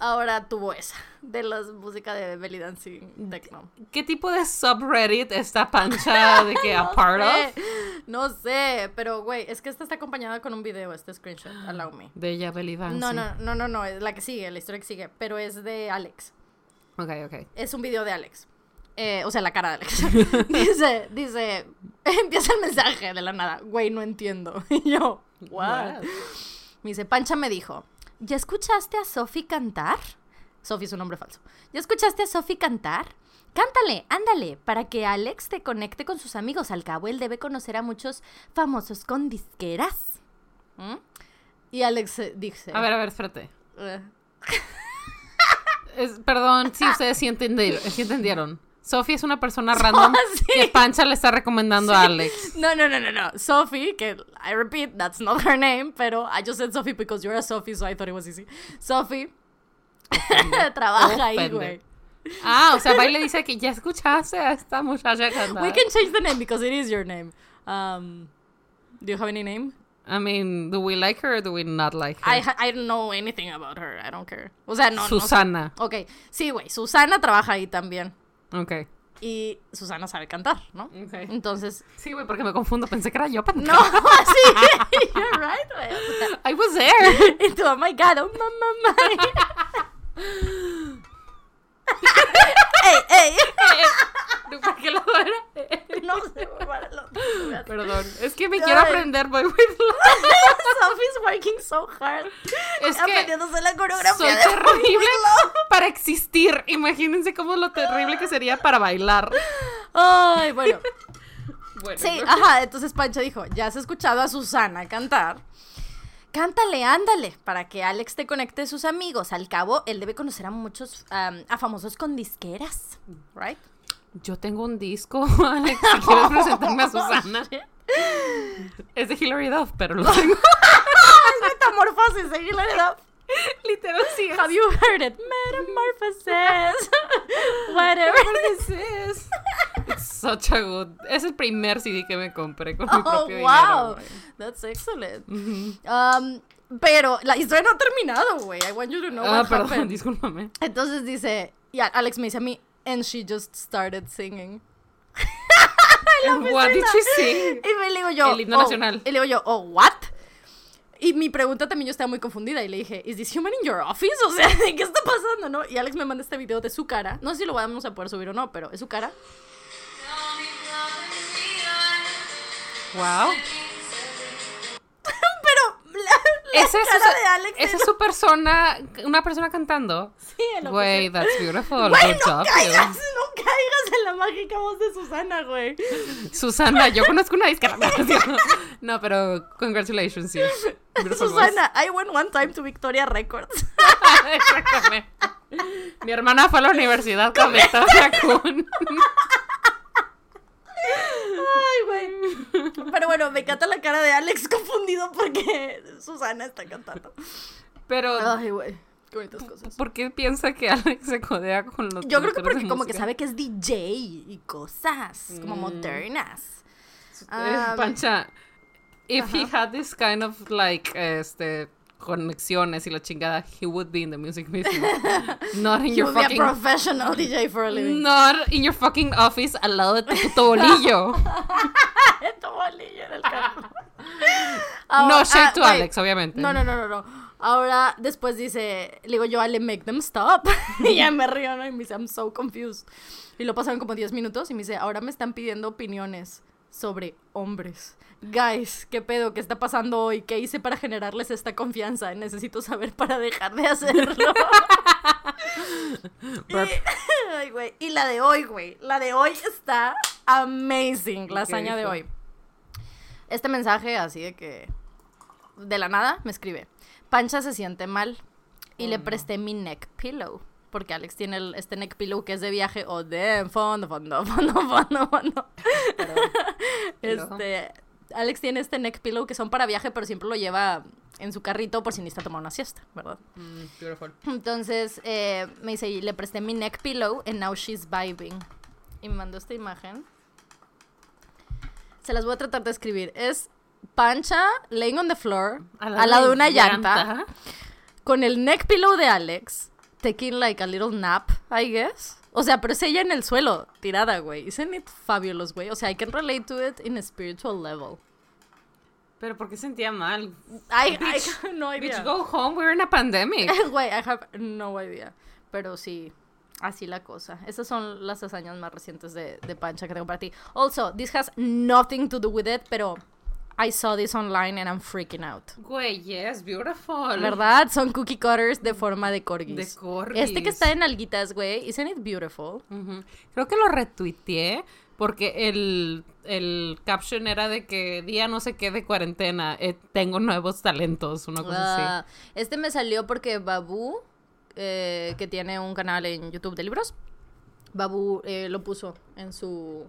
B: ahora tuvo esa, de la música de belly dancing techno.
A: ¿Qué tipo de subreddit está Pancha de que a part
B: sé,
A: of?
B: No sé, pero güey, es que esta está acompañada con un video, este screenshot, allow me.
A: De ella belly dancing.
B: No, no, no, no, no, es la que sigue, la historia que sigue, pero es de Alex.
A: Ok, ok.
B: Es un video de Alex. Eh, o sea, la cara de Alex. dice, dice, empieza el mensaje de la nada. Güey, no entiendo. Y yo, what?
A: What?
B: Me dice, Pancha me dijo, ¿ya escuchaste a Sophie cantar? Sophie es un nombre falso. ¿Ya escuchaste a Sophie cantar? Cántale, ándale, para que Alex te conecte con sus amigos. Al cabo, él debe conocer a muchos famosos con disqueras. ¿Mm? Y Alex eh, dice...
A: A ver, a ver, espérate.
B: eh,
A: Es- perdón, si ustedes sí entendieron. sí entendieron. Sophie es una persona random
B: Sí.
A: que Pancha le está recomendando a Alex.
B: No, no, no, no, no. Sophie, que I repeat, that's not her name, pero I just said Sophie because you're a Sophie, so I thought it was easy. Sophie trabaja ahí, güey.
A: Ah, o sea, y le dice que ya escuchaste a esta muchacha cantar.
B: We can change the name because it is your name. Um, do you have any name?
A: I mean, do we like her or do we not like her?
B: I, I don't know anything about her. I don't care. O sea, no. no.
A: Susana.
B: ok, sí, güey. Susana trabaja ahí también.
A: Ok.
B: Y Susana sabe cantar, ¿no?
A: Ok.
B: Entonces.
A: Sí, güey, porque me confundo. Pensé que era yo.
B: No, sí. You're right, güey.
A: I was there.
B: Y tú, oh my god, oh mamá, ¡Ey, ey!
A: ¿Para qué lado era?
B: No sé, para el otro.
A: Perdón. Es que me quiero aprender Boy With.
B: Sophie's working so hard.
A: Es que
B: aprendiéndose la coreografía
A: soy
B: de
A: terrible para existir. Imagínense cómo lo terrible que sería para bailar.
B: Ay, bueno.
A: Bueno,
B: Sí,
A: ¿no?
B: ajá, entonces Pancho dijo, ya has escuchado a Susana cantar. Cántale, ándale, para que Alex te conecte a sus amigos. Al cabo, él debe conocer a muchos, am, a famosos con disqueras, right?
A: Yo tengo un disco, Alex. Si quieres presentarme a Susana. Es de Hilary Duff, pero lo tengo.
B: Es metamorfosis, ¿eh? Hilary Duff.
A: Literal, sí. es.
B: Have you heard it? Metamorphosis. Whatever
A: This is. It's such a good. Es el primer CD que me compré con mi
B: Oh,
A: propio dinero.
B: wow.
A: güey.
B: That's excellent.
A: Ujú.
B: Um, pero la historia no ha terminado, güey. I want you to know
A: Ah,
B: what
A: perdón,
B: happened.
A: discúlpame.
B: Entonces dice, y Alex me dice a mí, and she just started singing.
A: What did she sing?
B: Y me le digo yo,
A: El himno
B: oh,
A: nacional.
B: Y le digo yo, oh, what? Y mi pregunta también yo estaba muy confundida y le dije, ¿Is this human in your office? O sea, ¿de qué está pasando, no? Y Alex me manda este video de su cara. No sé si lo vamos a poder subir o no, pero es su cara.
A: Wow.
B: Pero la, la
A: Esa es,
B: cara de Alex
A: esa es su persona, una persona cantando.
B: Sí, lo
A: Güey, that's beautiful.
B: Güey, no
A: job,
B: caigas,
A: you.
B: no caigas en la mágica voz de Susana, güey.
A: Susana, yo conozco una disquera. No, pero congratulations, voice.
B: Susana, I went one time to Victoria Records.
A: Exactamente. Mi hermana fue a la universidad con Victoria Kun.
B: Ay, güey. Pero bueno, me encanta la cara de Alex confundido porque Susana está cantando.
A: Pero,
B: Ay, güey. Qué bonitas cosas.
A: ¿por qué piensa que Alex se codea con los
B: Yo creo que porque como que sabe que es DJ y cosas como
A: Mm.
B: modernas. Ah,
A: Pancha, if he had this kind of like este conexiones y la chingada, he would be in the music business. Not in
B: He
A: your
B: would be a
A: fucking
B: professional DJ for a living.
A: Not in your fucking office al lado de tu puto bolillo.
B: Tu bolillo en el carro.
A: no shade
B: ah,
A: to
B: wait.
A: Alex, obviamente.
B: No, no, no, no, no. Ahora, después dice, le digo yo, Ale, make them stop. y ya me río, ¿no? Y me dice, I'm so confused. Y lo pasaron como 10 minutos y me dice, ahora me están pidiendo opiniones sobre hombres. Guys, ¿qué pedo? ¿Qué está pasando hoy? ¿Qué hice para generarles esta confianza? Necesito saber para dejar de hacerlo.
A: Burp.
B: Ay, güey. Y la de hoy, güey. La de hoy está amazing. La
A: ¿Qué
B: hazaña de hoy. Este mensaje, así de que. De la nada, me escribe. Pancha se siente mal. Y
A: Oh,
B: le
A: no.
B: presté mi neck pillow. Porque Alex tiene el- este neck pillow que es de viaje. O de fondo, fondo, fondo, fondo, fondo. Este. Alex tiene este neck pillow que son para viaje, pero siempre lo lleva en su carrito por si necesita tomar una siesta, ¿verdad?
A: Mm, beautiful.
B: Entonces eh, me dice, y le presté mi neck pillow and now she's vibing. Y me mandó esta imagen. Se las voy a tratar de escribir. Es Pancha laying on the floor al lado, de una llanta, con el neck pillow de Alex taking like a little nap, I guess. O sea, pero es ella en el suelo, tirada, güey. Isn't it fabulous, güey? O sea, I can relate to it in a spiritual level.
A: Pero ¿por qué sentía mal?
B: I, I
A: Bitch,
B: have no idea.
A: Bitch, go home, we're in a pandemic.
B: Güey, I have no idea. Pero sí, así la cosa. Esas son las hazañas más recientes de, de Pancha que tengo para ti. Also, this has nothing to do with it, pero I saw this online and I'm freaking out.
A: Güey, yes, beautiful.
B: ¿Verdad? Son cookie cutters de forma de corgis.
A: De corgis.
B: Este que está en alguitas, güey. Isn't it beautiful?
A: Creo que lo retuiteé porque el, el caption era de que día no sé qué de cuarentena, eh, tengo nuevos talentos, una cosa así.
B: Ah, este me salió porque Babu, eh, que tiene un canal en YouTube de libros, Babu eh, lo puso en su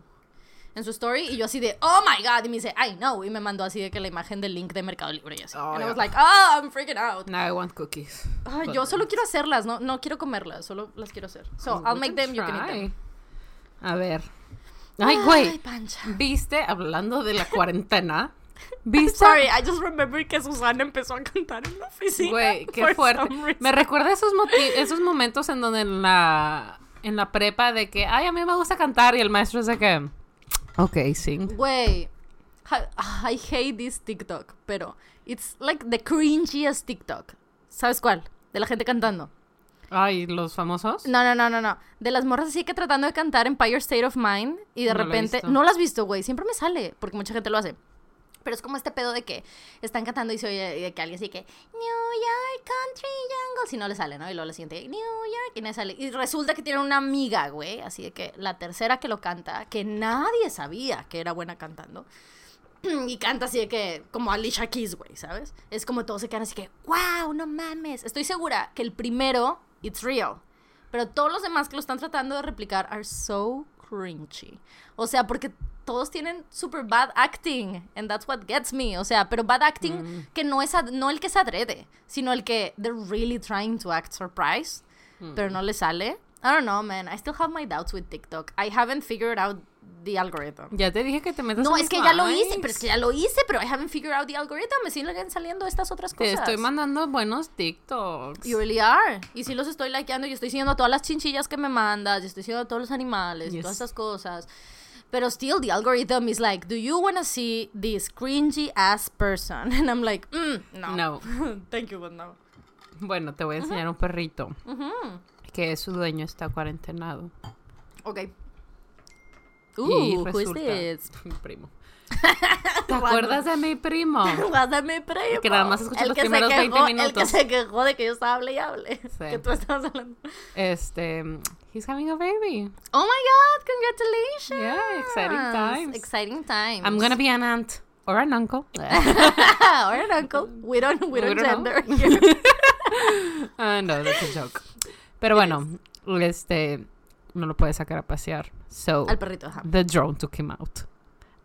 B: en su story y yo así de oh my god y me dice I know y me mandó así de que la imagen del link de Mercado Libre y así.
A: Oh,
B: and I
A: yeah.
B: was like oh I'm freaking out.
A: Now I want cookies.
B: Yo solo quiero hacerlas, no no quiero comerlas, solo las quiero hacer. So I'll make them, you can eat them.
A: try. A ver. Ay, güey. ¿Viste? Hablando de la cuarentena. ¿Viste?
B: Sorry, I just remembered que Susana empezó a cantar en la oficina.
A: Güey, qué fuerte. Me recuerda esos, esos momentos en donde en la, en la prepa de que, ay, a mí me gusta cantar y el maestro es de que, ok, sing.
B: Güey, I, I hate this TikTok, pero it's like the cringiest TikTok. ¿Sabes cuál? De la gente cantando.
A: Ay, los famosos.
B: No, no, no, no, no. De las morras así que tratando de cantar Empire State of Mind y de
A: No
B: repente... No las has visto, güey. Siempre me sale, porque mucha gente lo hace. Pero es como este pedo de que están cantando y se oye de que alguien así que New York Country Jungle, si no le sale, ¿no? Y luego le siguiente New York y no le sale. Y resulta que tiene una amiga, güey, así de que la tercera que lo canta, que nadie sabía que era buena cantando. Y canta así de que, como Alicia Keys, güey, ¿sabes? Es como todos se quedan así que, wow, no mames. Estoy segura que el primero, it's real. Pero todos los demás que lo están tratando de replicar are so cringy. O sea, porque todos tienen super bad acting. And that's what gets me. O sea, pero bad acting que no es, no el que se adrede, sino el que they're really trying to act surprised, pero no le sale. I don't know, man. I still have my doubts with TikTok. I haven't figured out the algorithm.
A: Ya te dije que te metas
B: No,
A: en
B: es que ya lo hice, pero es que ya lo hice, pero I haven't figured out the algorithm. Me siguen saliendo estas otras
A: Te
B: cosas.
A: estoy mandando buenos TikToks.
B: You really are. Y sí los estoy likeando y estoy siguiendo a todas las chinchillas que me mandas, y estoy siguiendo a todos los animales, y
A: Yes.
B: todas esas cosas. Pero still, the algorithm is like, do you want to see this cringy ass person? And I'm like, mm, no.
A: No.
B: Thank you, but no.
A: Bueno, te voy a enseñar un perrito que su dueño está cuarentenado.
B: Ok. Ooh, who is
A: mi primo. ¿Te acuerdas de mi primo?
B: Guárdame, primo.
A: Que nada más escuché
B: El
A: los
B: que
A: primeros 20
B: quejó- El que
A: minutos.
B: se quejó de que yo estaba hable y hable. Que tú estabas hablando.
A: Este, he's having a baby.
B: Oh my god, congratulations.
A: Yeah, exciting times.
B: Exciting times.
A: I'm gonna be an aunt or an uncle.
B: or an uncle. We don't, we don't,
A: We don't know.
B: gender here.
A: Ah, no, that's a joke. Pero bueno, este, no lo puede sacar a pasear. So,
B: Al perrito, ajá.
A: the drone took him out.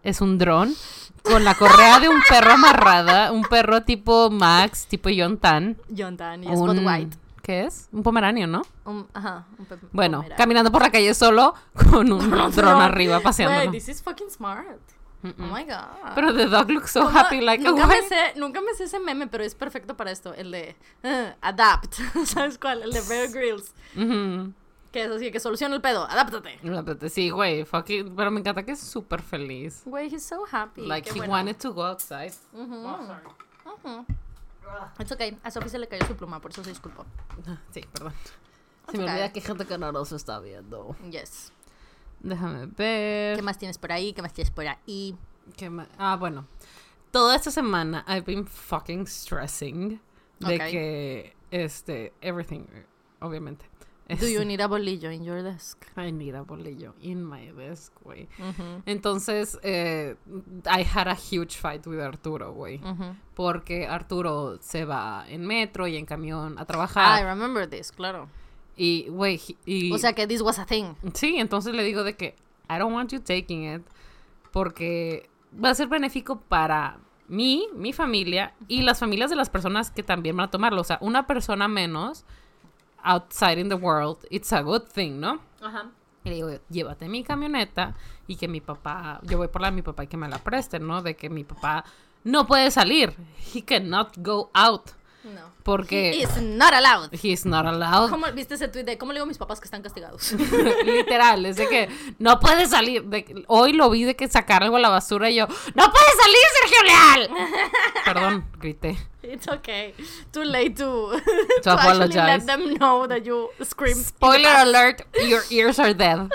A: Es un dron con la correa de un perro amarrada, un perro tipo Max, tipo John Tan.
B: John Tan y Spot White.
A: ¿Qué es? Un pomeranio, ¿no?
B: Un, ajá, un
A: Bueno,
B: pomerania.
A: caminando por la calle solo con un dron arriba paseando.
B: This is fucking smart. Oh my god.
A: Pero the dog looks so
B: ¿Cómo?
A: happy, like,
B: nunca,
A: oh,
B: me sé, nunca me sé ese meme, pero es perfecto para esto. El de eh, Adapt. ¿Sabes cuál? El de Bear Grylls.
A: Ujú.
B: Que es así, que soluciona el pedo. Adáptate.
A: Sí, güey, fucking- pero me encanta que es súper feliz.
B: Güey, he's so happy.
A: Like,
B: Qué
A: he
B: bueno.
A: wanted to go outside.
B: Ujú. It's okay. A Sophie se le cayó su pluma, por eso se disculpó.
A: Sí, perdón. Se
B: That's
A: me
B: okay.
A: olvida que gente nos está viendo.
B: Yes.
A: Déjame ver.
B: ¿Qué más tienes por ahí? ¿Qué más tienes por ahí?
A: ¿Qué Ah, bueno. Toda esta semana I've been fucking stressing de
B: Ok.
A: que, este, everything, obviamente.
B: Do you need a bolillo in your desk?
A: I need a bolillo in my desk, güey.
B: Ujú,
A: Entonces, eh, I had a huge fight with Arturo, güey.
B: ujú.
A: Porque Arturo se va en metro y en camión a
B: I
A: trabajar.
B: remember this, claro.
A: y, güey, y...
B: O sea que this was a thing.
A: Sí, entonces le digo de que I don't want you taking it porque va a ser benéfico para mí, mi familia y las familias de las personas que también van a tomarlo. O sea, una persona menos outside in the world, it's a good thing, ¿no?
B: Ajá.
A: Y le digo, llévate mi camioneta y que mi papá, yo voy por la de mi papá y que me la presten, ¿no? De que mi papá no puede salir. He cannot go out
B: No.
A: porque
B: It's not allowed.
A: he's not allowed.
B: ¿Cómo viste ese tweet de cómo le digo a mis papás que están castigados?
A: Literal, es de que no puede salir. De hoy lo vi de que sacar algo a la basura y yo, ¡No puede salir, Sergio Leal! Perdón, grité.
B: It's okay. Too late to,
A: To
B: let
A: apologize.
B: them know that you scream.
A: Spoiler alert, your ears are dead.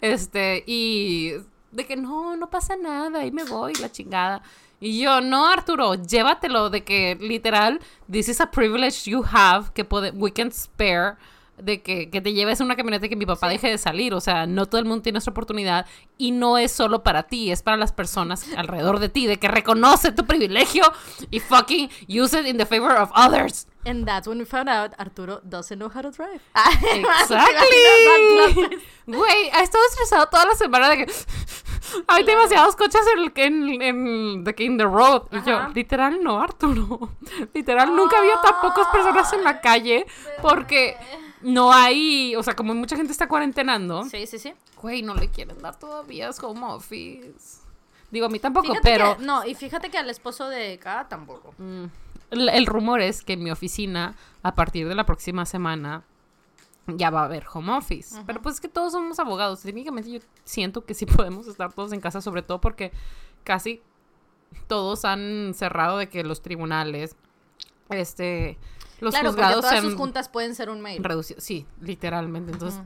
A: este, y de que no, no pasa nada, ahí me voy, la chingada. Y yo, no, Arturo, llévatelo de que literal, this is a privilege you have que we can spare de que, que te lleves una camioneta y que mi papá deje de salir. O sea, no todo el mundo tiene esta oportunidad y no es solo para ti, es para las personas alrededor de ti, de que reconoce tu privilegio y fucking use it in the favor of others.
B: And that's when we found out Arturo doesn't know how to drive.
A: Exactly. Güey, ha estado estresado toda la semana de que hay demasiados coches en, en, en, que in the road. Y yo, literal, no, Arturo. Literal, nunca había tan pocas personas en la calle porque no hay, o sea, como mucha gente está cuarentenando.
B: Sí, sí, sí.
A: Güey, no le quieren dar todavía es home office. Digo, a mí tampoco, pero...
B: no, y fíjate que al esposo de K tampoco.
A: Mm, el, rumor es que en mi oficina, a partir de la próxima semana, ya va a haber home office. Pero pues es que todos somos abogados. Técnicamente yo siento que sí podemos estar todos en casa, sobre todo porque casi todos han cerrado de que los tribunales, este, los
B: claro, juzgados todas sus juntas pueden ser un mail.
A: Reducido. Sí, literalmente. Entonces,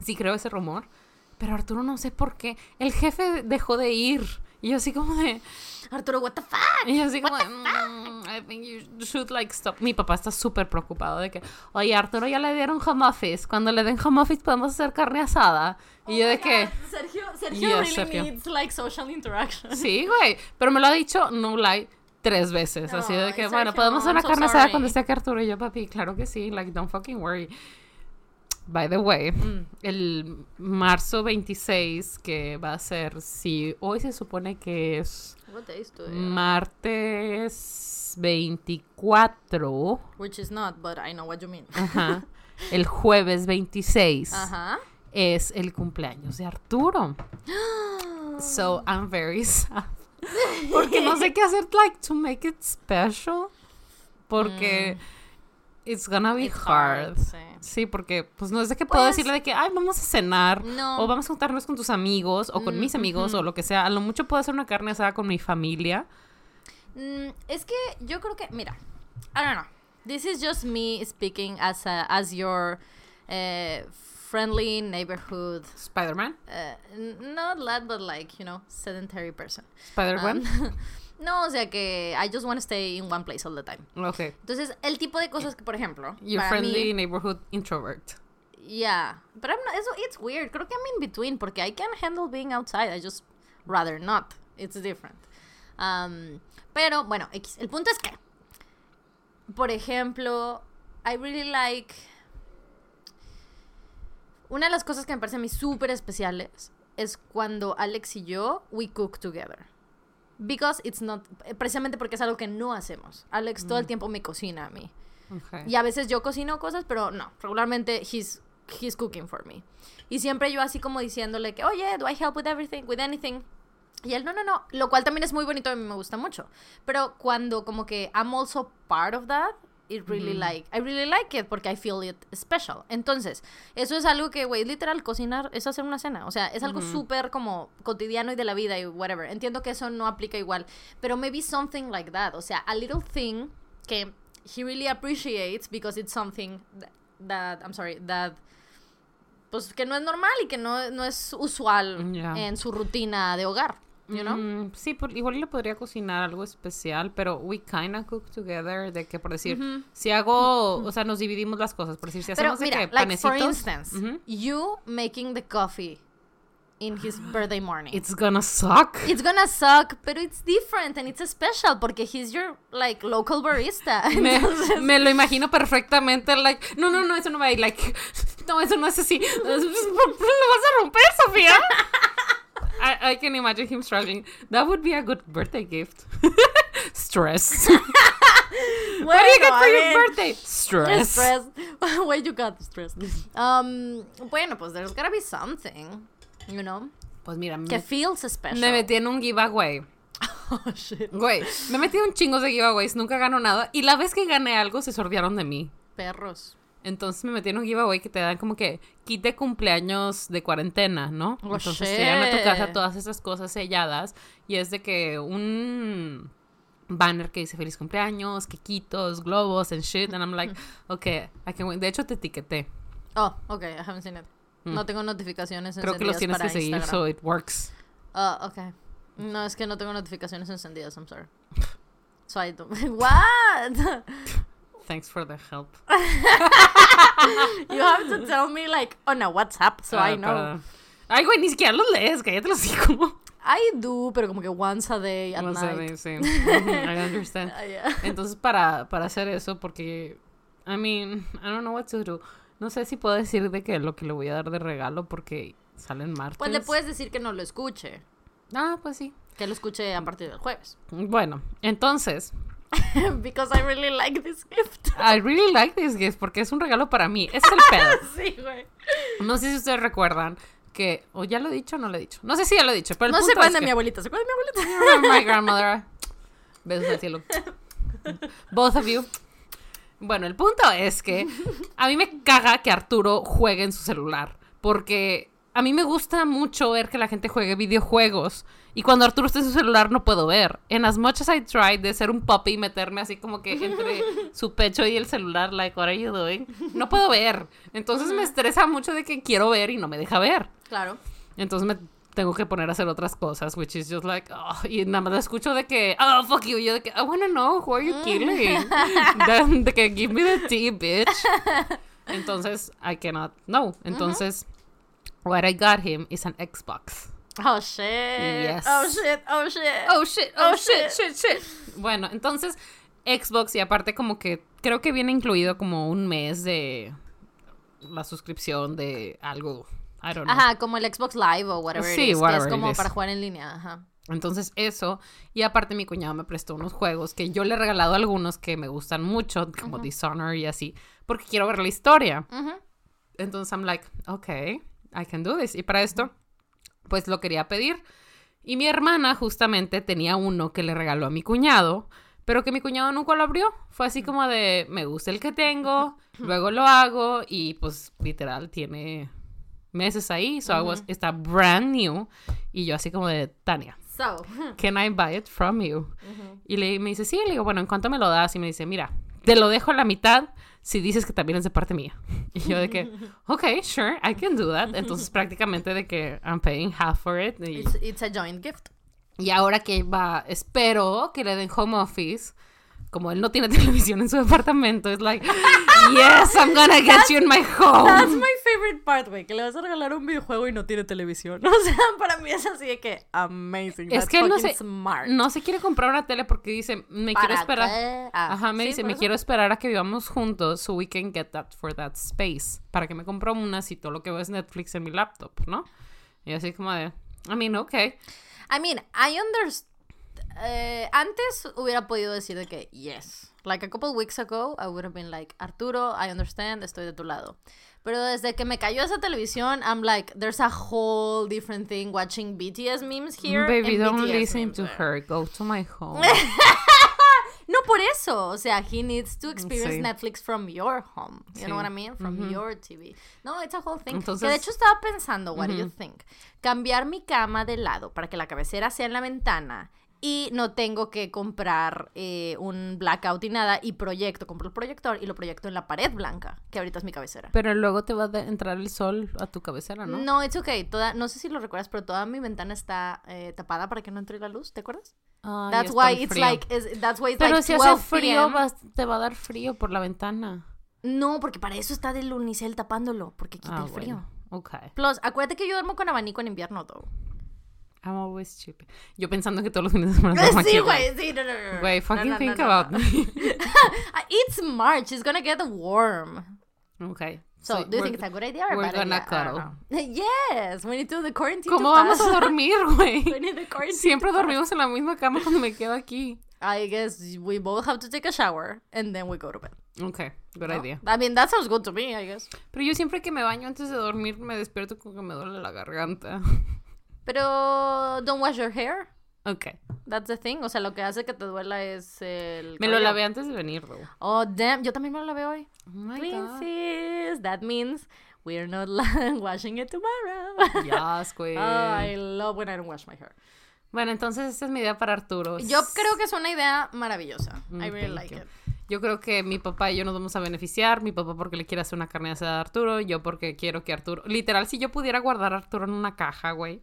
A: sí creo ese rumor. Pero Arturo no sé por qué. El jefe dejó de ir. Y yo así como de...
B: Arturo, what the fuck?
A: Y yo así como de... Mm, I think you should like stop. Mi papá está súper preocupado de que... Oye, Arturo ya le dieron home office. Cuando le den home office podemos hacer carne asada. Y yo oh de que...
B: Sergio, Sergio really needs like social interaction.
A: Sí, güey. Pero me lo ha dicho, no like tres veces. así de que, bueno, podemos hacer una carne asada cuando esté aquí Arturo y yo, papi. Claro que sí, like, don't fucking worry. By the way, mm. el marzo 26, que va a ser, si hoy se supone que es martes 24.
B: Which is not, but I know what you mean.
A: Ajá. El jueves 26 Ajá. es el cumpleaños de Arturo. so I'm very sad. Porque no sé qué hacer, like, to make it special. Porque mm. it's gonna be hard. sí. porque, pues, no es de que puedo pues decirle de que, ay, vamos a cenar. O vamos a juntarnos con tus amigos, o con mis amigos, o lo que sea. A lo mucho puedo hacer una carne asada con mi familia.
B: Mm, es que yo creo que, mira, I don't know. This is just me speaking as, a, as your uh, friendly neighborhood
A: Spider-Man?
B: Uh, not that, but like, you know, sedentary person.
A: Spider-Man? Um,
B: no, o sea que I just want to stay in one place all the time.
A: Okay.
B: Entonces, el tipo de cosas que, por ejemplo,
A: your friendly neighborhood introvert.
B: Yeah, but I'm not, it's, it's weird. Creo que I'm in between porque I can handle being outside. I just rather not. It's different. Um, pero bueno, el punto es que, por ejemplo, I really like una de las cosas que me parece a mí súper especiales es cuando Alex y yo, we cook together. Because it's not, precisamente porque es algo que no hacemos. Alex todo el mm. tiempo me cocina a mí. Y a veces yo cocino cosas, pero no, regularmente he's, he's cooking for me. Y siempre yo así como diciéndole que, oye, do I help with everything, with anything? Y él, no, no, no. Lo cual también es muy bonito, mí me gusta mucho. Pero cuando como que I'm also part of that, it really like, I really like it porque I feel it special. Entonces, eso es algo que, güey, literal, cocinar es hacer una cena. O sea, es algo súper como cotidiano y de la vida y whatever. Entiendo que eso no aplica igual, pero maybe something like that. O sea, a little thing que he really appreciates because it's something that, I'm sorry, that pues que no es normal y que no, no es usual en su rutina de hogar. You know?
A: Mm, sí, igual le podría cocinar algo especial, pero we kinda cook together, de que por decir, si hago, o sea, nos dividimos las cosas, por decir, si hacemos de que like for
B: instance, you making the coffee in his birthday morning.
A: It's gonna suck.
B: It's gonna suck, but it's different and it's special porque he's your like local barista.
A: me, me, lo imagino perfectamente, like, no, no, no, eso no va a ir, like, no, eso no es así. lo vas a romper, Sofía. I, I can imagine him struggling. That would be a good birthday gift. Stress. what do you get for your birthday? Stress.
B: Stress. Why you got stress? Um, bueno, pues there's gotta be something, you know.
A: Pues mira,
B: que feels special.
A: Me metí en un giveaway.
B: Oh, shit.
A: Güey, me metí en un chingo de giveaways, nunca gano nada. Y la vez que gané algo, se sortearon de mí.
B: Perros.
A: Entonces me metí en un giveaway que te dan como que quite cumpleaños de cuarentena, ¿no?
B: Oh,
A: Entonces te llegan a tu casa todas esas cosas selladas y es de que un banner que dice feliz cumpleaños, quequitos, globos and shit and I'm like, okay, I can De hecho te etiqueté.
B: Oh, okay, I haven't seen it. No tengo notificaciones
A: Creo que los
B: encendidas
A: tienes
B: para
A: que seguir,
B: Instagram.
A: so it works.
B: Ah, ok. No, es que no tengo notificaciones encendidas, I'm sorry. So I don't... What?
A: Thanks for the help.
B: You have to tell me, like, on a WhatsApp, so
A: Ah,
B: I know.
A: perdón. Ay, güey, ni siquiera los lees, cállate los hijos.
B: I do, pero como que once a day at
A: No sé,
B: night.
A: sí. Ujú, I understand.
B: Ah, yeah.
A: Entonces, para, para hacer eso, porque, I mean, I don't know what to do. No sé si puedo decir de que lo que le voy a dar de regalo porque salen martes.
B: Pues le puedes decir que no lo escuche.
A: Ah, pues sí.
B: Que lo escuche a partir del jueves.
A: Bueno, entonces,
B: Because I really like this gift.
A: I really like this gift porque es un regalo para mí. Ese es el pedo.
B: sí, güey.
A: No sé si ustedes recuerdan que, o ya lo he dicho o no lo he dicho. No sé si ya lo he dicho, pero el
B: No se acuerdan de
A: que-
B: mi abuelita. ¿Se acuerdan de mi abuelita?
A: My grandmother. Besos al cielo. Both of you. Bueno, el punto es que a mí me caga que Arturo juegue en su celular. Porque a mí me gusta mucho ver que la gente juegue videojuegos. Y cuando Arturo está en su celular no puedo ver. En as much as I tried de ser un puppy y meterme así como que entre su pecho y el celular, like, what are you doing? No puedo ver. Entonces me estresa mucho de que quiero ver y no me deja ver.
B: Claro.
A: Entonces me tengo que poner a hacer otras cosas, which is just like, oh, y nada más lo escucho de que, oh, fuck you, yo de que, I wanna know, who are you killing? de, de que, give me the tea, bitch. Entonces, I cannot know. Entonces, what I got him is an Xbox.
B: Oh, shit.
A: Yes.
B: Oh, shit. Oh, shit.
A: Oh, shit, oh,
B: Oh,
A: shit,
B: shit.
A: shit, shit. Bueno, entonces, Xbox y aparte como que, creo que viene incluido como un mes de la suscripción de algo, I don't know.
B: Ajá, como el Xbox Live o whatever it
A: Sí,
B: que
A: whatever
B: es
A: it
B: como
A: is.
B: para jugar en línea, ajá.
A: Entonces eso, y aparte mi cuñado me prestó unos juegos que yo le he regalado algunos que me gustan mucho, como Dishonor y así, porque quiero ver la historia. Entonces I'm like, okay, I can do this. Y para esto, pues lo quería pedir. Y mi hermana justamente tenía uno que le regaló a mi cuñado, pero que mi cuñado nunca lo abrió. Fue así como de, me gusta el que tengo, luego lo hago y pues literal tiene meses ahí, so I was- está brand new. Y yo así como de, Tania,
B: So,
A: can I buy it from you? Y le, me dice, sí, le digo, bueno, ¿en cuánto me lo das? Y me dice, mira, te lo dejo a la mitad si dices que también es de parte mía. Y yo de que, ok, sure, I can do that. Entonces prácticamente de que I'm paying half for it. Y,
B: it's, it's a joint gift.
A: y ahora que va, espero que le den home office. Como él no tiene televisión en su departamento, es like, yes, I'm gonna get you in my
B: That's
A: home.
B: my favorite part, güey, que le vas a regalar un videojuego y no tiene televisión. O sea, para mí es así de que amazing.
A: Es
B: that's
A: que él no se,
B: smart.
A: no se quiere comprar una tele porque dice, me quiero
B: ¿Para
A: esperar.
B: Ah,
A: Ajá, me
B: sí,
A: dice, me
B: eso.
A: quiero esperar a que vivamos juntos so we can get that for that space. Para que me compre una si todo lo que veo es Netflix en mi laptop, ¿no? Y así como de, I mean, okay.
B: I mean, I understand. Antes hubiera podido decir de que yes. Like a couple weeks ago, I would have been like, Arturo, I understand, estoy de tu lado. Pero desde que me cayó esa televisión, I'm like, there's a whole different thing watching BTS memes here.
A: Baby, don't
B: BTS
A: listen to
B: there.
A: her. Go to my home.
B: No por eso. O sea, he needs to experience
A: Sí.
B: Netflix from your home. You know what I mean? From your TV. No, it's a whole thing. que de hecho estaba pensando, what do you think? Cambiar mi cama de lado para que la cabecera sea en la ventana y no tengo que comprar eh, un blackout y nada y proyecto, compro el proyector y lo proyecto en la pared blanca, que ahorita es mi cabecera.
A: Pero luego te va a entrar el sol a tu cabecera, ¿no?
B: No, it's okay. Toda, no sé si lo recuerdas, pero toda mi ventana está eh, tapada para que no entre la luz, ¿te acuerdas? That's why it's like, that's why it's
A: Pero
B: like
A: si hace
B: 12
A: frío, vas- te va a dar frío por la ventana.
B: No, porque para eso está del unicel tapándolo, porque quita
A: Ah,
B: el frío.
A: bueno. Okay.
B: Plus, acuérdate que yo duermo con abanico en invierno, though.
A: I'm always stupid. Yo pensando que todos los fines de semana aquí,
B: Sí, güey, sí, no, no, no.
A: Güey, fucking
B: no, no,
A: think
B: no,
A: about me.
B: Ah, It's March, it's gonna get warm.
A: Okay.
B: So, do you think it's a good idea or
A: we're gonna
B: idea?
A: Cuddle.
B: Yes, we need to the quarantine
A: ¿Cómo vamos a dormir, güey?
B: We need the quarantine
A: Siempre dormimos en la misma cama cuando me quedo aquí.
B: I guess we both have to take a shower and then we go to bed.
A: Okay, good
B: ¿no?
A: idea.
B: I mean, that sounds good to me, I guess.
A: Pero yo siempre que me baño antes de dormir me despierto con que me duele la garganta.
B: Pero don't wash your hair.
A: Okay.
B: That's the thing. O sea, lo que hace que te duela es el.
A: Me lo lavé antes de venir, though.
B: Oh, damn. Yo también me lo lavé hoy.
A: Oh my God.
B: Twinsies. That means we're not washing it tomorrow.
A: Yes, güey.
B: Oh, I love when I don't wash my hair.
A: Bueno, entonces esta es mi idea para Arturo.
B: Yo creo que es una idea maravillosa.
A: Mm,
B: I really
A: thank
B: like
A: you.
B: it.
A: Yo creo que mi papá y yo nos vamos a beneficiar. Mi papá porque le quiere hacer una carne asada a Arturo. Yo porque quiero que Arturo. Literal, si yo pudiera guardar a Arturo en una caja, güey.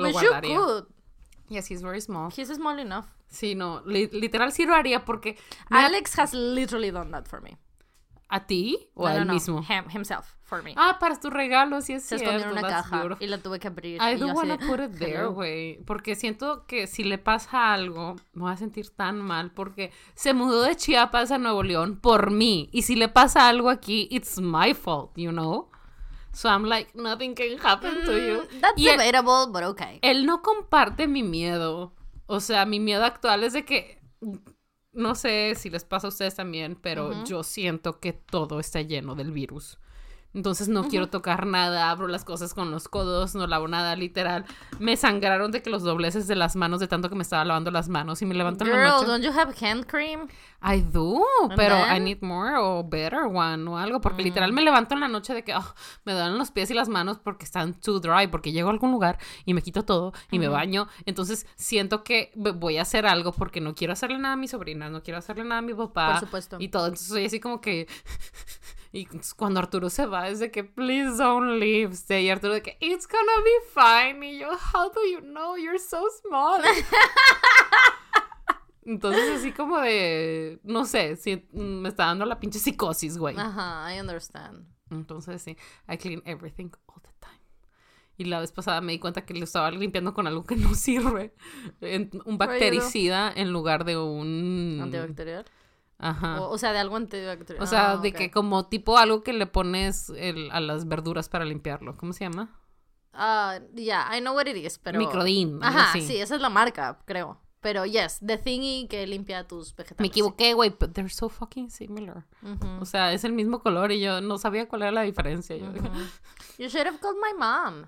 A: Lo
B: you
A: guardaría.
B: could.
A: Yes, he's very small.
B: He's small enough.
A: Sí, no. li- literal sí lo haría porque.
B: Alex has literally done that for me.
A: ¿A ti o
B: No,
A: a él
B: no.
A: mismo?
B: Him- himself, for me.
A: Ah, para tu regalo, sí es
B: Se
A: cierto.
B: escondió en una caja
A: beautiful.
B: y la tuve que abrir.
A: I
B: y
A: do
B: yo
A: wanna put it there, güey. Porque siento que si le pasa algo, me voy a sentir tan mal. Porque se mudó de Chiapas a Nuevo León por mí. Y si le pasa algo aquí, it's my fault, you know? So I'm like, nothing can happen to you.
B: Mm, That's
A: Y él,
B: but okay.
A: él no comparte mi miedo. O sea, mi miedo actual es de que. No sé si les pasa a ustedes también, pero yo siento que todo está lleno del virus. Entonces no quiero tocar nada, abro las cosas con los codos, no lavo nada, literal. Me sangraron de que los dobleces de las manos de tanto que me estaba lavando las manos y me levanto en la noche.
B: don't you have hand cream?
A: I do,
B: And
A: pero I need more o better one o algo, porque
B: Mm.
A: literal me levanto en la noche de que ah, me duelen los pies y las manos porque están too dry, porque llego a algún lugar y me quito todo y me baño, entonces siento que voy a hacer algo porque no quiero hacerle nada a mi sobrina, no quiero hacerle nada a mi papá
B: Por supuesto.
A: y todo, entonces soy así como que y cuando Arturo se va es de que please don't leave, stay, y Arturo de que it's gonna be fine y yo how do you know you're so small entonces así como de, no sé, si me está dando la pinche psicosis, güey.
B: Ajá, I understand.
A: Entonces sí, I clean everything all the time. Y la vez pasada me di cuenta que lo estaba limpiando con algo que no sirve. Un bactericida en lugar de un...
B: ¿Antibacterial?
A: Ajá.
B: O, o sea, de algo antibacterial.
A: O sea,
B: Ah,
A: de
B: ok.
A: que como tipo algo que le pones el- a las verduras para limpiarlo. ¿Cómo se llama?
B: Ah, yeah, I know what it is, pero...
A: Microdin.
B: Ajá, sí, esa es la marca, creo. Pero yes, the thingy que limpia tus vegetales.
A: Me equivoqué, güey, but they're so fucking similar.
B: Ujú,
A: O sea, es el mismo color y yo no sabía cuál era la diferencia. Dije,
B: ujú. You should have called my mom.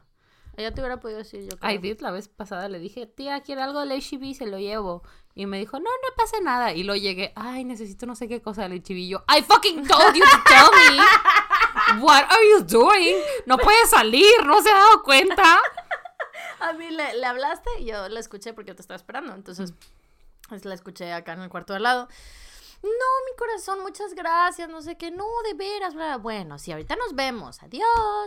B: Ella te hubiera podido decir yo creo.
A: I did la vez pasada, le dije, tía, ¿quiere algo del HEB? Se lo llevo. Y me dijo, no, no pasa nada. Y lo llegué, ay, necesito no sé qué cosa del yo, I fucking told you to tell me. What are you doing? No puede salir, no se ha dado cuenta.
B: A mí le, le hablaste y yo la escuché porque te estaba esperando. Entonces, pues, la escuché acá en el cuarto de al lado. No, mi corazón, muchas gracias, no sé qué, no, de veras, bla, bla. bueno, sí, ahorita nos vemos, adiós,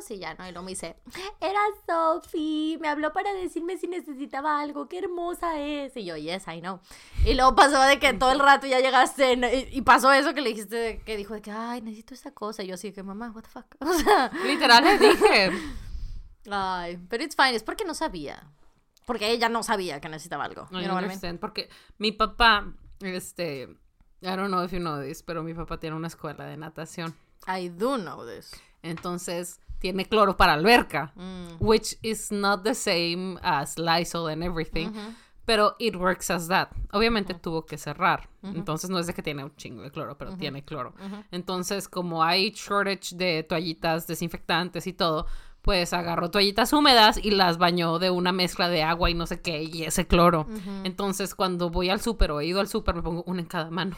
B: y ya, ¿no? Y luego me dice, era Sophie, me habló para decirme si necesitaba algo, qué hermosa es, y yo, yes, I know, y luego pasó de que todo el rato ya llegaste, ¿no? y, y pasó eso que le dijiste, que dijo de que, ay, necesito esa cosa, y yo así, que mamá, what the fuck, o sea,
A: Literal le dije.
B: ay, pero it's fine, es porque no sabía, porque ella no sabía que necesitaba algo,
A: I
B: you know what I mean?
A: understand, porque mi papá, este, I don't know if you know this, pero mi papá tiene una escuela de natación.
B: I do know this.
A: Entonces, tiene cloro para alberca.
B: Mm.
A: which is not the same as Lysol and everything,
B: Ujú.
A: pero it works as that. Obviamente tuvo que cerrar, entonces no es de que tiene un chingo de cloro, pero tiene cloro. Entonces, como hay shortage de toallitas desinfectantes y todo, pues agarró toallitas húmedas y las bañó de una mezcla de agua y no sé qué, y ese cloro. Entonces, cuando voy al súper o he ido al súper, me pongo una en cada mano.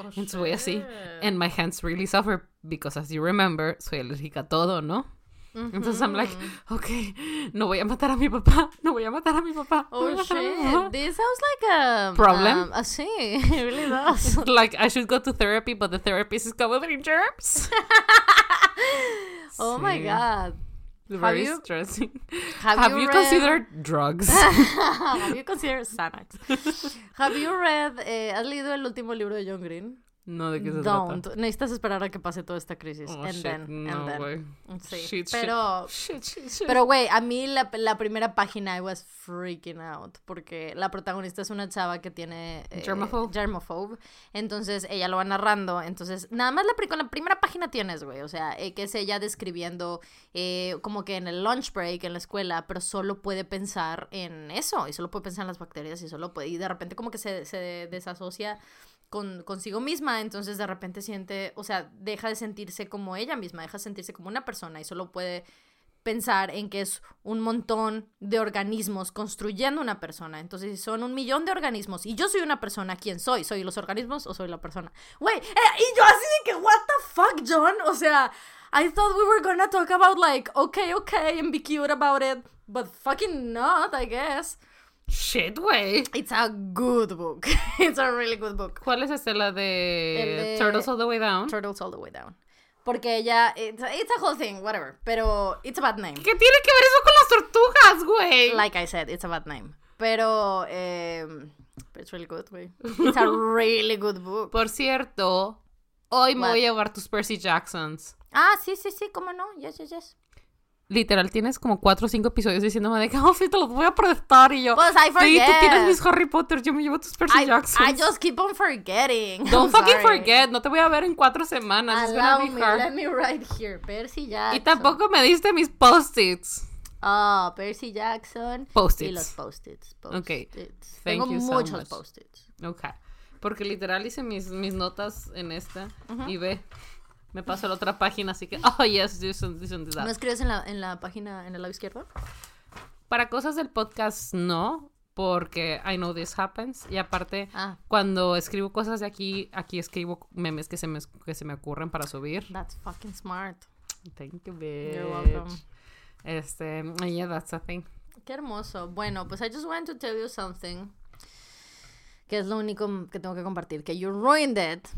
B: Oh,
A: Entonces voy así. And my hands really suffer because, as you remember, soy alérgica a todo, ¿no? Entonces I'm like, okay, no voy a matar a mi papá, no voy a matar a mi papá. no
B: Oh
A: a matar a mi papá.
B: shit, this sounds like a
A: Problem?
B: Um, uh, sí, it really does.
A: Like I should go to therapy, but the therapist is covered in germs.
B: Oh my god.
A: Very
B: you-
A: stressing.
B: Have,
A: Have,
B: you,
A: you,
B: read-
A: considered drugs?
B: Have you considered Xanax? Have you read? eh, ¿Has leído el último libro de John Green?
A: No, ¿de qué se
B: Don't.
A: trata?
B: Necesitas esperar a que pase toda esta crisis.
A: Oh,
B: and
A: shit,
B: then,
A: no,
B: and then.
A: güey.
B: Sí.
A: Shit,
B: pero,
A: Shit,
B: pero güey, a mí la, la primera página I was freaking out porque la protagonista es una chava que tiene eh,
A: Germaphobe.
B: germaphobe. Entonces ella lo va narrando. Entonces, nada más la, con la primera página tienes, güey. O sea, eh, que es ella describiendo eh, como que en el lunch break en la escuela, pero solo puede pensar en eso. Y solo puede pensar en las bacterias y solo puede. Y de repente como que se, se desasocia con, consigo misma, entonces de repente siente, o sea, deja de sentirse como ella misma, deja de sentirse como una persona y solo puede pensar en que es un montón de organismos construyendo una persona. Entonces, si son un millón de organismos y yo soy una persona, ¿quién soy? ¿Soy los organismos o soy la persona? Güey, eh, y yo así de que, what the fuck, John? O sea, I thought we were gonna talk about like, okay, okay, and be cute about it, but fucking not, I guess.
A: Shit, güey.
B: It's a good book. It's a really good book.
A: ¿Cuál es esta? La de, Turtles All the Way Down.
B: Turtles All the Way Down. Porque ella, it's a, it's a whole thing, whatever. Pero it's a bad name.
A: ¿Qué tiene que ver eso con las tortugas, güey?
B: Like I said, it's a bad name. Pero, but it's really good, güey. It's a really good book.
A: Por cierto, hoy me
B: What?
A: voy a llevar tus Percy Jacksons.
B: Ah, sí, sí, sí, cómo no. Yes, yes, yes.
A: Literal, tienes como cuatro o cinco episodios diciéndome de que, oh, sí, te los voy a prestar. Y yo,
B: Pues, I
A: sí, tú tienes
B: forget.
A: mis Harry Potter, yo me llevo tus Percy
B: I,
A: Jacksons.
B: I just keep on forgetting.
A: Don't
B: I'm
A: fucking
B: sorry.
A: forget, no te voy a ver en cuatro semanas. It's gonna
B: Allow
A: be
B: me,
A: hard.
B: let me write here. Percy Jackson.
A: Y tampoco me diste mis post-its.
B: Ah, Percy Jackson.
A: Post-its.
B: Y los post-its.
A: Ok.
B: post-its.
A: Thank
B: Tengo
A: you so
B: muchos
A: much.
B: post-its.
A: Ok. Porque literal hice mis, mis notas en esta y ve, me paso a la otra página, así que, oh, yes, this one, this that.
B: ¿No escribes en la, en la página, en el lado izquierdo?
A: Para cosas del podcast, no, porque I know this happens. Y aparte,
B: Ah.
A: cuando escribo cosas de aquí, aquí escribo memes que se me, que se me ocurren para subir.
B: That's fucking smart.
A: Thank you, bitch.
B: You're welcome.
A: Este, yeah, that's a thing.
B: Qué hermoso. Bueno, pues I just wanted to tell you something. Que es lo único que tengo que compartir. Que you ruined it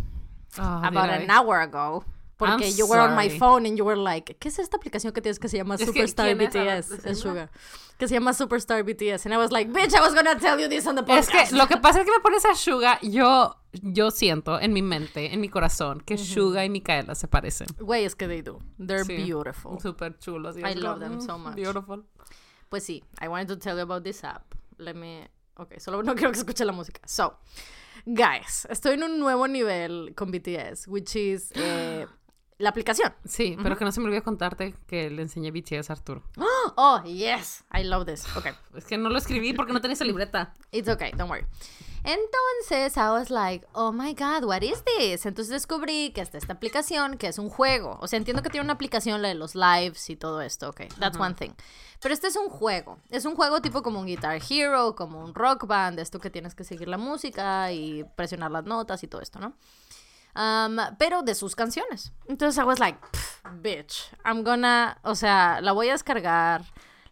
A: Oh,
B: about
A: I?
B: an hour ago. Porque
A: I'm
B: you were on my
A: sorry.
B: phone and you were like, ¿qué es esta aplicación que tienes que se llama
A: que,
B: Superstar
A: ¿quién es?
B: BTS?
A: ¿Se
B: Es
A: llama?
B: Suga. Que se llama Superstar BTS. And I was like, bitch, I was gonna tell you this on the
A: Es
B: podcast.
A: que lo que pasa es que me pones a Suga, yo, yo siento en mi mente, en mi corazón, que Suga y Micaela se parecen.
B: Güey, es que they do. They're
A: Sí.
B: beautiful.
A: Súper chulos.
B: I
A: es
B: love them so
A: mm,
B: much.
A: Beautiful.
B: Pues sí, I wanted to tell you about this app. Let me... Ok, solo no quiero que escuche la música. So, guys, estoy en un nuevo nivel con BTS, which is eh, la aplicación.
A: Sí, pero que no se me olvide contarte que le enseñé BTS a Arturo.
B: Oh, yes, I love this. Ok,
A: Es que no lo escribí porque no tenía esa libreta.
B: it's okay, don't worry. Entonces, I was like, oh my god, what is this? Entonces descubrí que está esta aplicación que es un juego. O sea, entiendo que tiene una aplicación, la de los lives y todo esto, ok, that's one thing. Pero este es un juego. Es un juego tipo como un Guitar Hero, como un rock band, esto que tienes que seguir la música y presionar las notas y todo esto, ¿no? Um, pero de sus canciones. Entonces I was like, "Pff, bitch, I'm gonna, o sea, la voy a descargar,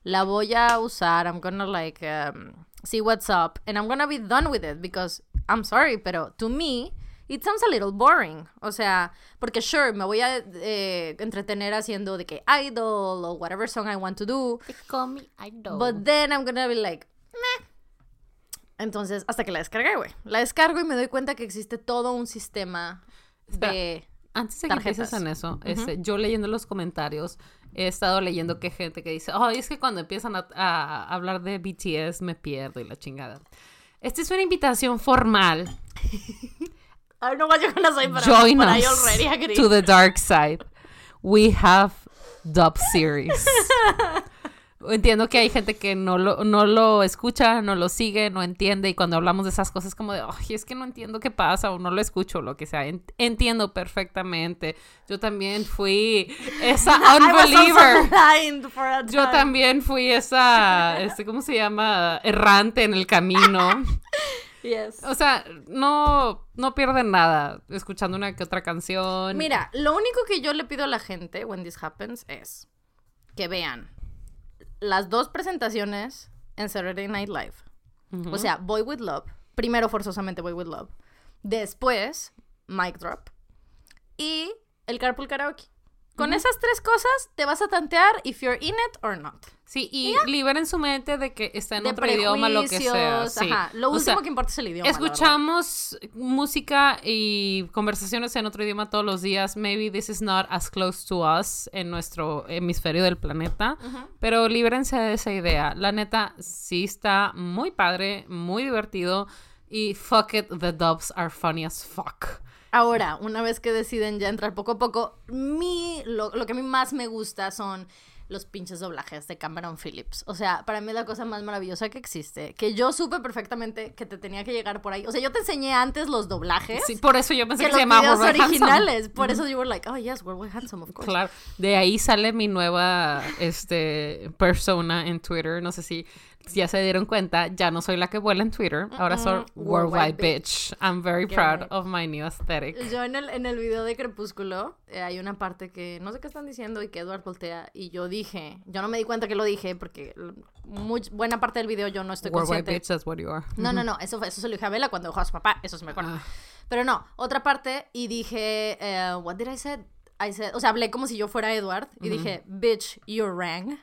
B: la voy a usar, I'm gonna like um, see what's up, and I'm gonna be done with it because I'm sorry, pero to me it sounds a little boring. O sea, porque sure, me voy a eh, entretener haciendo de que idol o whatever song I want to do, but then I'm gonna be like, meh. Entonces, hasta que la descargué, güey. La descargo y me doy cuenta que existe todo un sistema de...
A: Antes de que
B: Tarjetas.
A: en eso, este, yo leyendo los comentarios, he estado leyendo que gente que dice, ay, es que cuando empiezan a, a hablar de BTS me pierdo y la chingada. Esta es una invitación formal.
B: I don't know what you're gonna say, but,
A: Join
B: but I
A: us
B: already agree.
A: to the dark side. We have dub series. Entiendo que hay gente que no lo, no lo escucha, no lo sigue, no entiende y cuando hablamos de esas cosas como de, ay, es que no entiendo qué pasa o no lo escucho o lo que sea. En- Entiendo perfectamente. Yo también fui esa unbeliever. Yo también fui esa, este, ¿cómo se llama? Errante en el camino.
B: Yes.
A: O sea, no, no pierden nada escuchando una que otra canción.
B: Mira, lo único que yo le pido a la gente when this happens es que vean las dos presentaciones en Saturday Night Live. O sea, Boy With Love. Primero forzosamente Boy With Love. Después, Mic Drop. Y el Carpool Karaoke. Con esas tres cosas te vas a tantear if you're in it or not.
A: Sí, y liberen su mente de que está en
B: de
A: otro idioma, lo que sea. Sí.
B: ajá. Lo
A: O
B: último
A: sea,
B: que importa es el idioma.
A: Escuchamos música y conversaciones en otro idioma todos los días. Maybe this is not as close to us en nuestro hemisferio del planeta. Pero líbrense de esa idea. La neta, sí está muy padre, muy divertido. Y fuck it, the dubs are funny as fuck.
B: Ahora, una vez que deciden ya entrar poco a poco, mi, lo, lo que a mí más me gusta son los pinches doblajes de Cameron Phillips. O sea, para mí es la cosa más maravillosa que existe. Que yo supe perfectamente que te tenía que llegar por ahí. O sea, yo te enseñé antes los doblajes
A: Sí, por eso yo pensé
B: que
A: que, se
B: los
A: llamaba Worldwide Handsome.
B: originales. Por eso you were like, oh yes, Worldwide Handsome, of course.
A: Claro, de ahí sale mi nueva este, persona en Twitter. No sé si ya se dieron cuenta, ya no soy la que vuela en Twitter, ahora soy. Worldwide Bitch. I'm very proud of my new aesthetic.
B: Yo en el, en el video de Crepúsculo eh, hay una parte que no sé qué están diciendo y que Edward voltea y yo dije, yo no me di cuenta que lo dije porque muy, buena parte del video yo no estoy
A: Worldwide
B: consciente.
A: Bitch, that's what you are.
B: No, no, no, eso, eso se lo dije a Bella cuando dejó a su papá, eso se me acuerdo.
A: Ah.
B: Pero no, otra parte y dije, eh, what did I say? I said, o sea, hablé como si yo fuera Edward y dije, bitch, you rang.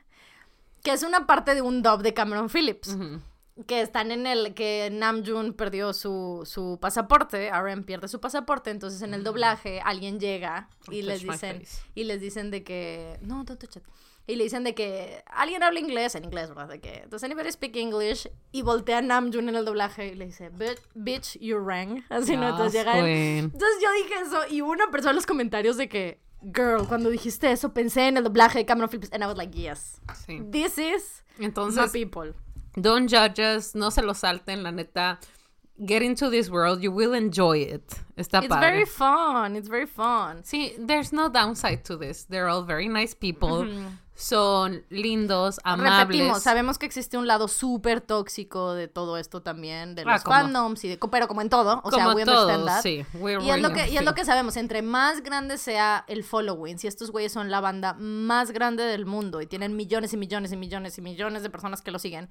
B: Que es una parte de un dub de Cameron Phillips.
A: Ujú.
B: Que están en el que Namjoon perdió su, su pasaporte, RM pierde su pasaporte, entonces en el doblaje alguien llega y
A: Don't
B: les dicen y les dicen de que no, don't touch it. Y le dicen de que alguien habla inglés, en inglés, ¿verdad? De que, does anybody speak English? Y voltea a Namjoon en el doblaje y le dice, "Bitch, bitch, you rang. Así, ¿no? Entonces
A: Yes,
B: llega él. Entonces yo dije eso y hubo una persona en los comentarios de que, girl, cuando dijiste eso pensé en el doblaje de Cameron Phillips. And I was like, yes,
A: Sí.
B: this is my
A: Entonces,
B: people.
A: don't judge us, no se lo salten, la neta. Get into this world, you will enjoy it. Está
B: It's
A: padre.
B: very fun, it's very fun.
A: Sí, there's no downside to this. They're all very nice people. Son lindos, amables.
B: Repetimos, sabemos que existe un lado súper tóxico de todo esto también, de
A: Ah,
B: los
A: como-
B: fandoms, y de, pero como en todo, o sea, we understand that.
A: sí. We're
B: Y es, lo que, y es lo que sabemos, entre más grande sea el following, si estos güeyes son la banda más grande del mundo y tienen millones y millones y millones y millones de personas que lo siguen,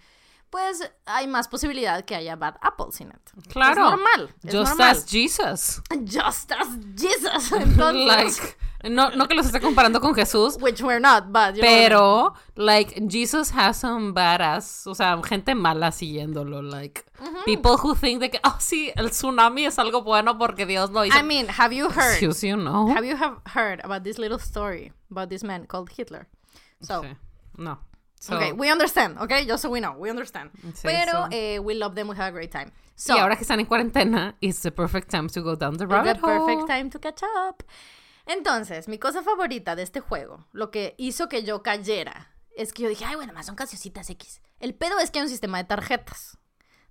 B: pues hay más posibilidad que haya bad apples in it.
A: Claro.
B: Es normal. Es
A: Just
B: normal.
A: as Jesus.
B: Just as Jesus. Entonces,
A: like, no, no que los esté comparando con Jesús,
B: which we're not, but know
A: pero, like, Jesus has some badass, o sea, gente mala siguiéndolo, like, people who think de que, oh, sí, el tsunami es algo bueno porque Dios lo hizo.
B: I mean, have you heard?
A: Excuse you, no.
B: Have you have heard about this little story about this man called Hitler? So,
A: Sí. No. So,
B: okay, we understand, okay? Just so we know, we understand.
A: Sí,
B: Pero
A: so-
B: eh, we love them, we have a great time. So,
A: y ahora que están en cuarentena, it's the perfect time to go down the
B: it's
A: rabbit
B: the perfect
A: hole.
B: time to catch up. Entonces, mi cosa favorita de este juego, lo que hizo que yo cayera, es que yo dije, ay, bueno, más son cancioncitas X. El pedo es que hay un sistema de tarjetas,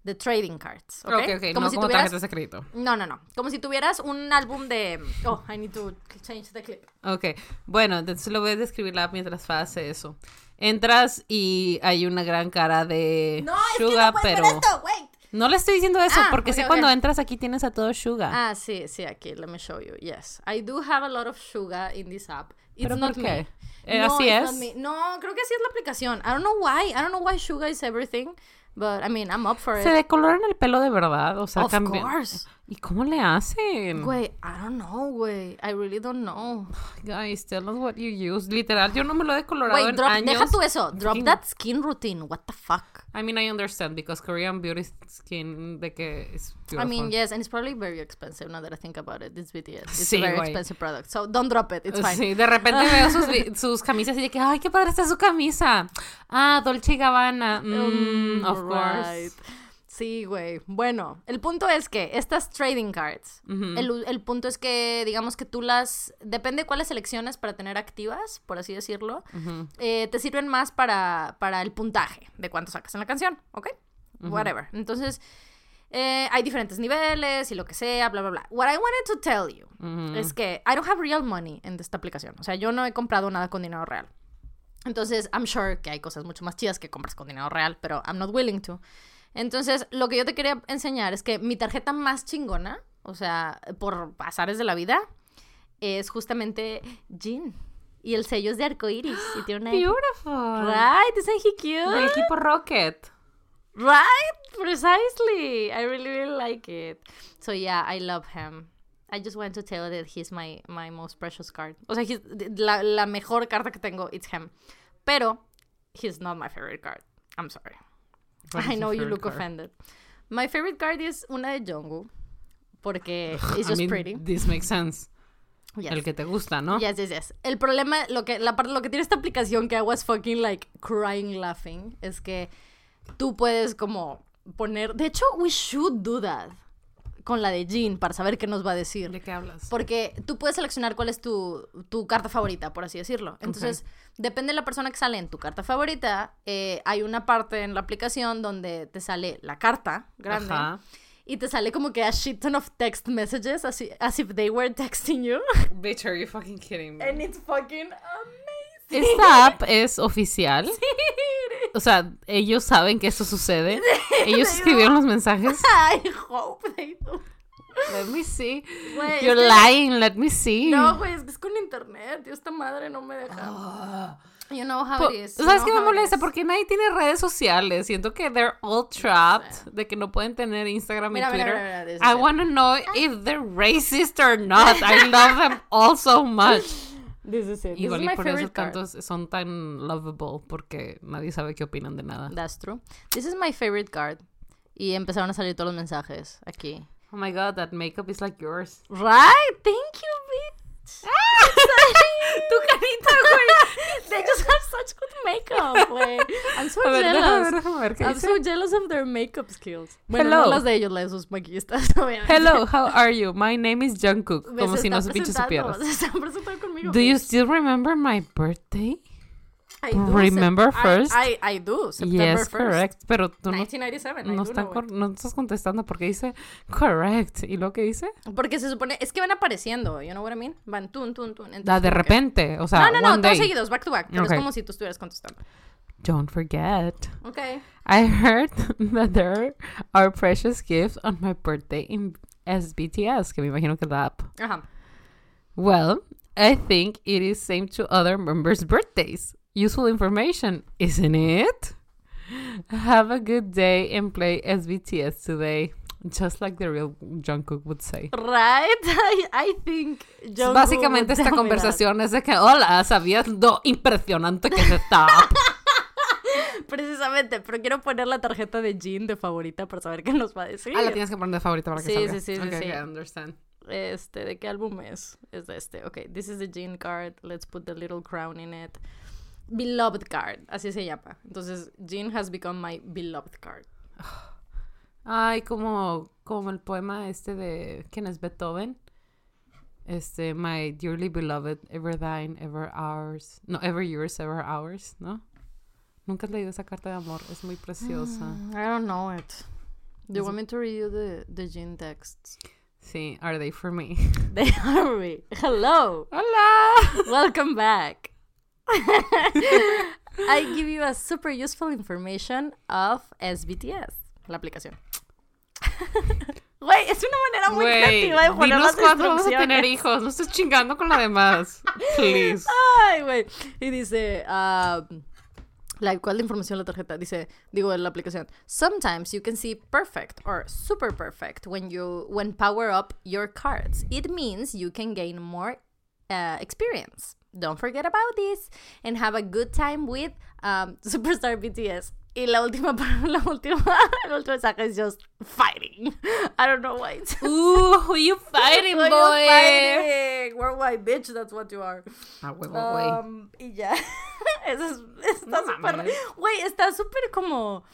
B: de trading cards, ¿ok?
A: Ok, ok, no como
B: tuvieras...
A: tarjetas de crédito.
B: No, no, no. Como si tuvieras un álbum de... Oh, I need to change the clip.
A: Ok, bueno, entonces lo voy a describir mientras hace eso. Entras y hay una gran cara de
B: No, es que
A: Suga,
B: no
A: pero
B: esto,
A: no le estoy diciendo eso
B: Ah,
A: porque
B: ok,
A: sé
B: ok.
A: cuando entras aquí tienes a todo Suga.
B: Ah, sí, sí, aquí, let me show you. Yes, I do have a lot of sugar in this app. It's
A: ¿Pero
B: not
A: por qué?
B: me.
A: Eh,
B: no,
A: así es.
B: No, creo que así es la aplicación. I don't know why. I don't know why sugar is everything. But, I mean, I'm up for
A: Se
B: it.
A: decoloran el pelo de verdad, o sea,
B: Of
A: cambian-
B: course.
A: ¿Y cómo le hacen?
B: Güey, I don't know, güey. I really don't know.
A: Guys, tell us what you use. Literal, yo no me lo he decolorado
B: Güey,
A: en
B: drop,
A: años.
B: deja tú eso. Drop that skin routine. What the fuck?
A: I mean, I understand because Korean beauty skin de que es
B: I mean, yes, and it's probably very expensive now that I think about it. It's BTS. It's
A: Sí,
B: a very
A: güey.
B: expensive product. So don't drop it. It's fine.
A: Sí, de repente veo sus, sus camisas y de que, ay, qué padre está su camisa. Ah, Dolce Gabbana. Mm,
B: Mm,
A: of course.
B: Sí, güey. Bueno, el punto es que estas trading cards, el, el punto es que, digamos que tú las, depende de cuáles selecciones para tener activas, por así decirlo, eh, te sirven más para, para el puntaje de cuánto sacas en la canción, ¿ok? Whatever. Entonces, eh, hay diferentes niveles y lo que sea, bla, bla, bla. What I wanted to tell you es que I don't have real money en esta aplicación. O sea, yo no he comprado nada con dinero real. Entonces, I'm sure que hay cosas mucho más chidas que compras con dinero real, pero I'm not willing to. Entonces, lo que yo te quería enseñar es que mi tarjeta más chingona, o sea, por azares de la vida, es justamente Jean. Y el sello es de arcoiris. Y tiene una.
A: Beautiful.
B: Right, isn't he cute?
A: Del equipo Rocket.
B: Right, precisely. I really, really like it. So yeah, I love him. I just want to tell that he's my, my most precious card. O sea, he's, la, la mejor carta que tengo, it's him. Pero, he's not my favorite card. I'm sorry. I know you look
A: card?
B: offended. My favorite card is una de Jungkook. Porque it's
A: I
B: just
A: mean,
B: pretty.
A: This makes sense.
B: Yes.
A: El que te gusta, ¿no?
B: Yes, yes, yes. El problema, lo que, la parte, lo que tiene esta aplicación que I was fucking like crying laughing es que tú puedes como poner. De hecho, we should do that con la de Jean para saber qué nos va a decir.
A: ¿De qué hablas?
B: Porque tú puedes seleccionar cuál es tu, tu carta favorita, por así decirlo. Entonces, depende de la persona que sale en tu carta favorita, eh, hay una parte en la aplicación donde te sale la carta grande.
A: Ajá.
B: Y te sale como que a shit ton of text messages, así, as if they were texting you.
A: Bitch, are you fucking kidding me?
B: And it's fucking amazing.
A: Esta app es oficial. o sea, ellos saben que eso sucede. Ellos escribieron los mensajes.
B: I hope they do.
A: Let me see.
B: Güey,
A: You're
B: que-
A: lying, let me see.
B: No, güey, es que es con internet. Dios, esta madre no me deja. You know how
A: Po-
B: it is. you
A: ¿Sabes qué me molesta? Porque nadie tiene redes sociales. Siento que they're all trapped. De que no pueden tener Instagram
B: Mira,
A: y Twitter.
B: mira, mira,
A: I want to know if they're racist or not. I love them all so much.
B: This is it. This
A: Igual
B: is
A: y por eso
B: card.
A: tantos son tan lovable. Porque nadie sabe qué opinan de nada.
B: That's true. This is my favorite card. Y empezaron a salir todos los mensajes aquí.
A: Oh my god, that makeup is like yours.
B: Right? Thank you, bitch. Tu carita, güey. They just have such good makeup, güey. I'm so
A: A ver, déjame
B: jealous.
A: ver, déjame ver qué
B: I'm
A: dice.
B: so jealous of their makeup skills. Bueno,
A: Hello.
B: no las de ellos, las de sus maquillistas, obviamente.
A: Hello, how are you? My name is Jungkook. Como si no se pinche
B: presentando,
A: supieras.
B: Se está presentando conmigo.
A: Do you still remember my birthday?
B: I do,
A: remember
B: Sep- I-
A: first?
B: I, I, do. September
A: Yes,
B: 1st.
A: correct. Pero tú no,
B: 1997. I
A: no, están cor- no estás contestando porque dice correct. ¿Y lo que dice?
B: Porque se supone, es que van apareciendo, you know what I mean? Van tun, tun, tun. entonces
A: Da de repente. O sea,
B: No, no, no, todos seguidos, back to back. Pero
A: Ok.
B: es como si tú estuvieras contestando.
A: Don't forget.
B: Ok.
A: I heard that there are precious gifts on my birthday in SBTS, que me imagino que es la app.
B: Ajá.
A: Well, I think it is same to other members' birthdays. Useful information, isn't it? Have a good day and play SBTS today. Just like the real Jungkook would say.
B: Right? I, I think Jungkook
A: Básicamente esta
B: that.
A: conversación es de que, hola, ¿sabías lo impresionante que es esta app?
B: Precisamente, pero quiero poner la tarjeta de Jean de favorita para saber qué nos va a decir.
A: Ah, la tienes que poner de favorita para que
B: Sí,
A: salga.
B: sí, sí, sí,
A: Okay,
B: sí.
A: okay, I understand.
B: Este, ¿de qué álbum es? Es de este. Ok, this is the Jean card. Let's put the little crown in it. Beloved card, así se llama. Entonces, Jean has become my beloved card.
A: Ay, como, como el poema este de, ¿quién es? Beethoven. Este, my dearly beloved, ever thine, ever ours. No, ever yours, ever ours, ¿no? Nunca has leído esa carta de amor, es muy preciosa.
B: I don't know it. Do you want me to read you the, the Jean texts?
A: Sí, are they for me?
B: They are me. Hello.
A: ¡Hola!
B: Welcome back. I give you a super useful information of SBTS, la aplicación. Güey, es una manera muy
A: Güey,
B: creativa de poner las
A: cuándo vamos a tener hijos, no estés chingando con la demás. Please.
B: Ay, güey. Y dice, ah, like, ¿cuál es la información de la tarjeta? Dice, digo, en la aplicación. Sometimes you can see perfect or super perfect when you when power up your cards. It means you can gain more uh, experience. Don't forget about this and have a good time with um, Superstar BTS. Y la última, la última, el último mensaje es just fighting. I don't know why.
A: Ooh, who you fighting,
B: Who you
A: boy?
B: fighting? Worldwide bitch, that's what you are.
A: Ah, huevo, güey.
B: Um, y ya. Eso es, está
A: No
B: súper. Güey, está súper como.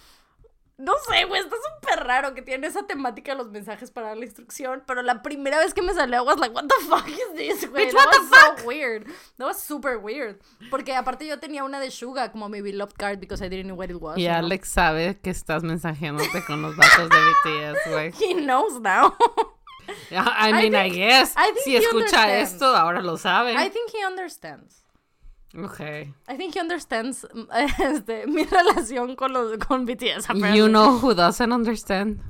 B: No sé, güey, está súper raro que tiene esa temática de los mensajes para la instrucción. Pero la primera vez que me salió, I was like, what the fuck is this, güey?
A: Bitch,
B: That
A: what the
B: was so weird. That was super weird. Porque aparte yo tenía una de Suga como mi beloved card because I didn't know what it was.
A: Y
B: know?
A: Alex sabe que estás mensajeándote con los datos de BTS, güey.
B: He knows now.
A: I mean, I,
B: think-
A: guess.
B: I think
A: si escucha
B: understands.
A: esto, ahora lo sabe.
B: I think he understands.
A: Okay.
B: I think he understands este, mi relación con, los, con BTS. apparently.
A: You know who doesn't understand?